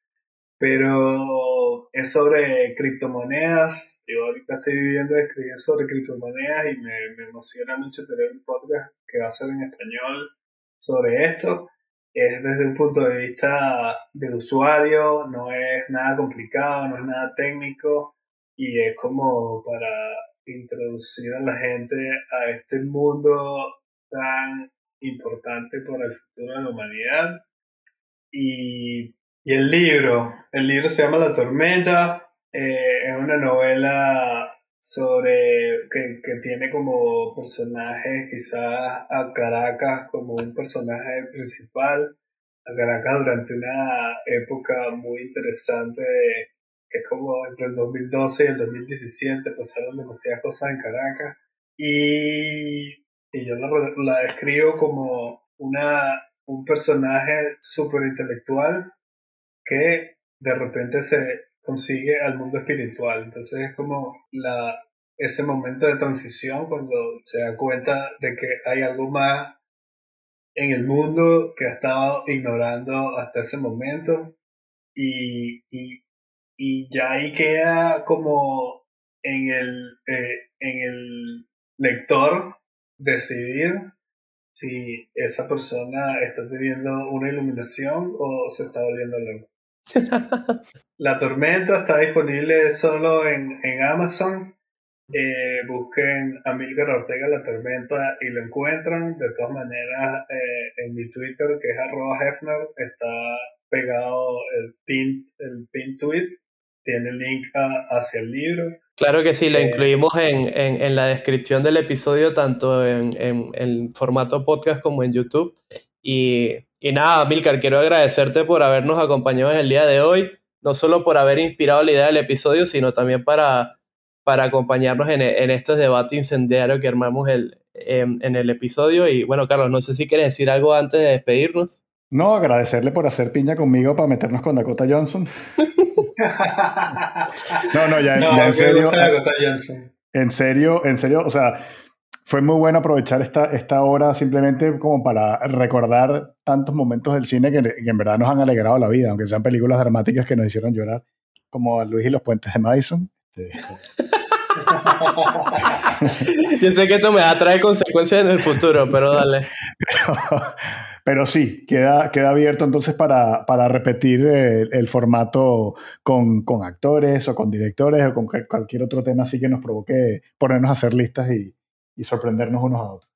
pero es sobre criptomonedas. Yo ahorita estoy viviendo de escribir sobre criptomonedas y me, me, emociona mucho tener un podcast que va a ser en español sobre esto. Es desde un punto de vista de usuario, no es nada complicado, no es nada técnico y es como para introducir a la gente a este mundo tan importante para el futuro de la humanidad. Y y el libro, el libro se llama La Tormenta, eh, es una novela sobre que, que, tiene como personajes quizás a Caracas como un personaje principal, a Caracas durante una época muy interesante que es como entre el 2012 y el 2017 pasaron demasiadas cosas en Caracas. Y, y yo la, la describo como una, un personaje súper intelectual que de repente se consigue al mundo espiritual. Entonces es como la, ese momento de transición cuando se da cuenta de que hay algo más en el mundo que ha estado ignorando hasta ese momento y, y, ya ahí queda como en el, eh, en el lector decidir si esa persona está teniendo una iluminación o se está volviendo loco. La tormenta está disponible solo en, Amazon. Eh, busquen a Milgar Ortega La Tormenta y lo encuentran. De todas maneras, eh, en mi Twitter, que es arroba Hefner, está pegado el pin, el pin tweet. Tiene el link hacia el libro. Claro que sí, lo eh, incluimos en, la descripción del episodio, tanto en, en formato podcast como en YouTube. Y y nada, Milcar, quiero agradecerte por habernos acompañado en el día de hoy, no solo por haber inspirado la idea del episodio, sino también para, para acompañarnos en, en este debate incendiario que armamos el, en, el episodio. Y bueno, Carlos, no sé si quieres decir algo antes de despedirnos. No, agradecerle por hacer piña conmigo para meternos con Dakota Johnson. no, no, ya, ya en serio. Dakota Johnson. En serio, en serio, o sea, fue muy bueno aprovechar esta, esta hora simplemente como para recordar tantos momentos del cine que, en verdad nos han alegrado la vida, aunque sean películas dramáticas que nos hicieron llorar, como Luis y los puentes de Madison. Este, Yo sé que esto me va a traer consecuencias en el futuro, pero dale. Pero, sí, queda, queda abierto entonces para, para repetir el, formato con, con, actores o con directores o con cualquier otro tema así que nos provoque ponernos a hacer listas y, y sorprendernos unos a otros.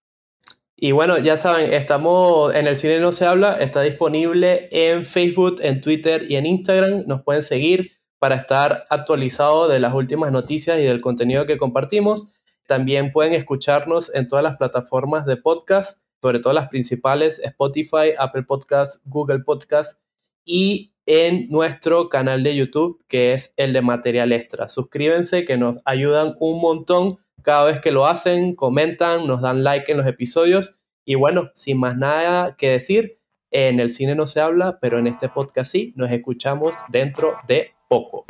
Y bueno, ya saben, estamos en el cine no se habla, está disponible en Facebook, en Twitter y en Instagram. Nos pueden seguir para estar actualizados de las últimas noticias y del contenido que compartimos. También pueden escucharnos en todas las plataformas de podcast, sobre todo las principales, Spotify, Apple Podcasts, Google Podcasts y en nuestro canal de YouTube, que es el de Material Extra. Suscríbanse, que nos ayudan un montón cada vez que lo hacen, comentan, nos dan like en los episodios. Y bueno, sin más nada que decir, en el cine no se habla, pero en este podcast sí, nos escuchamos dentro de poco.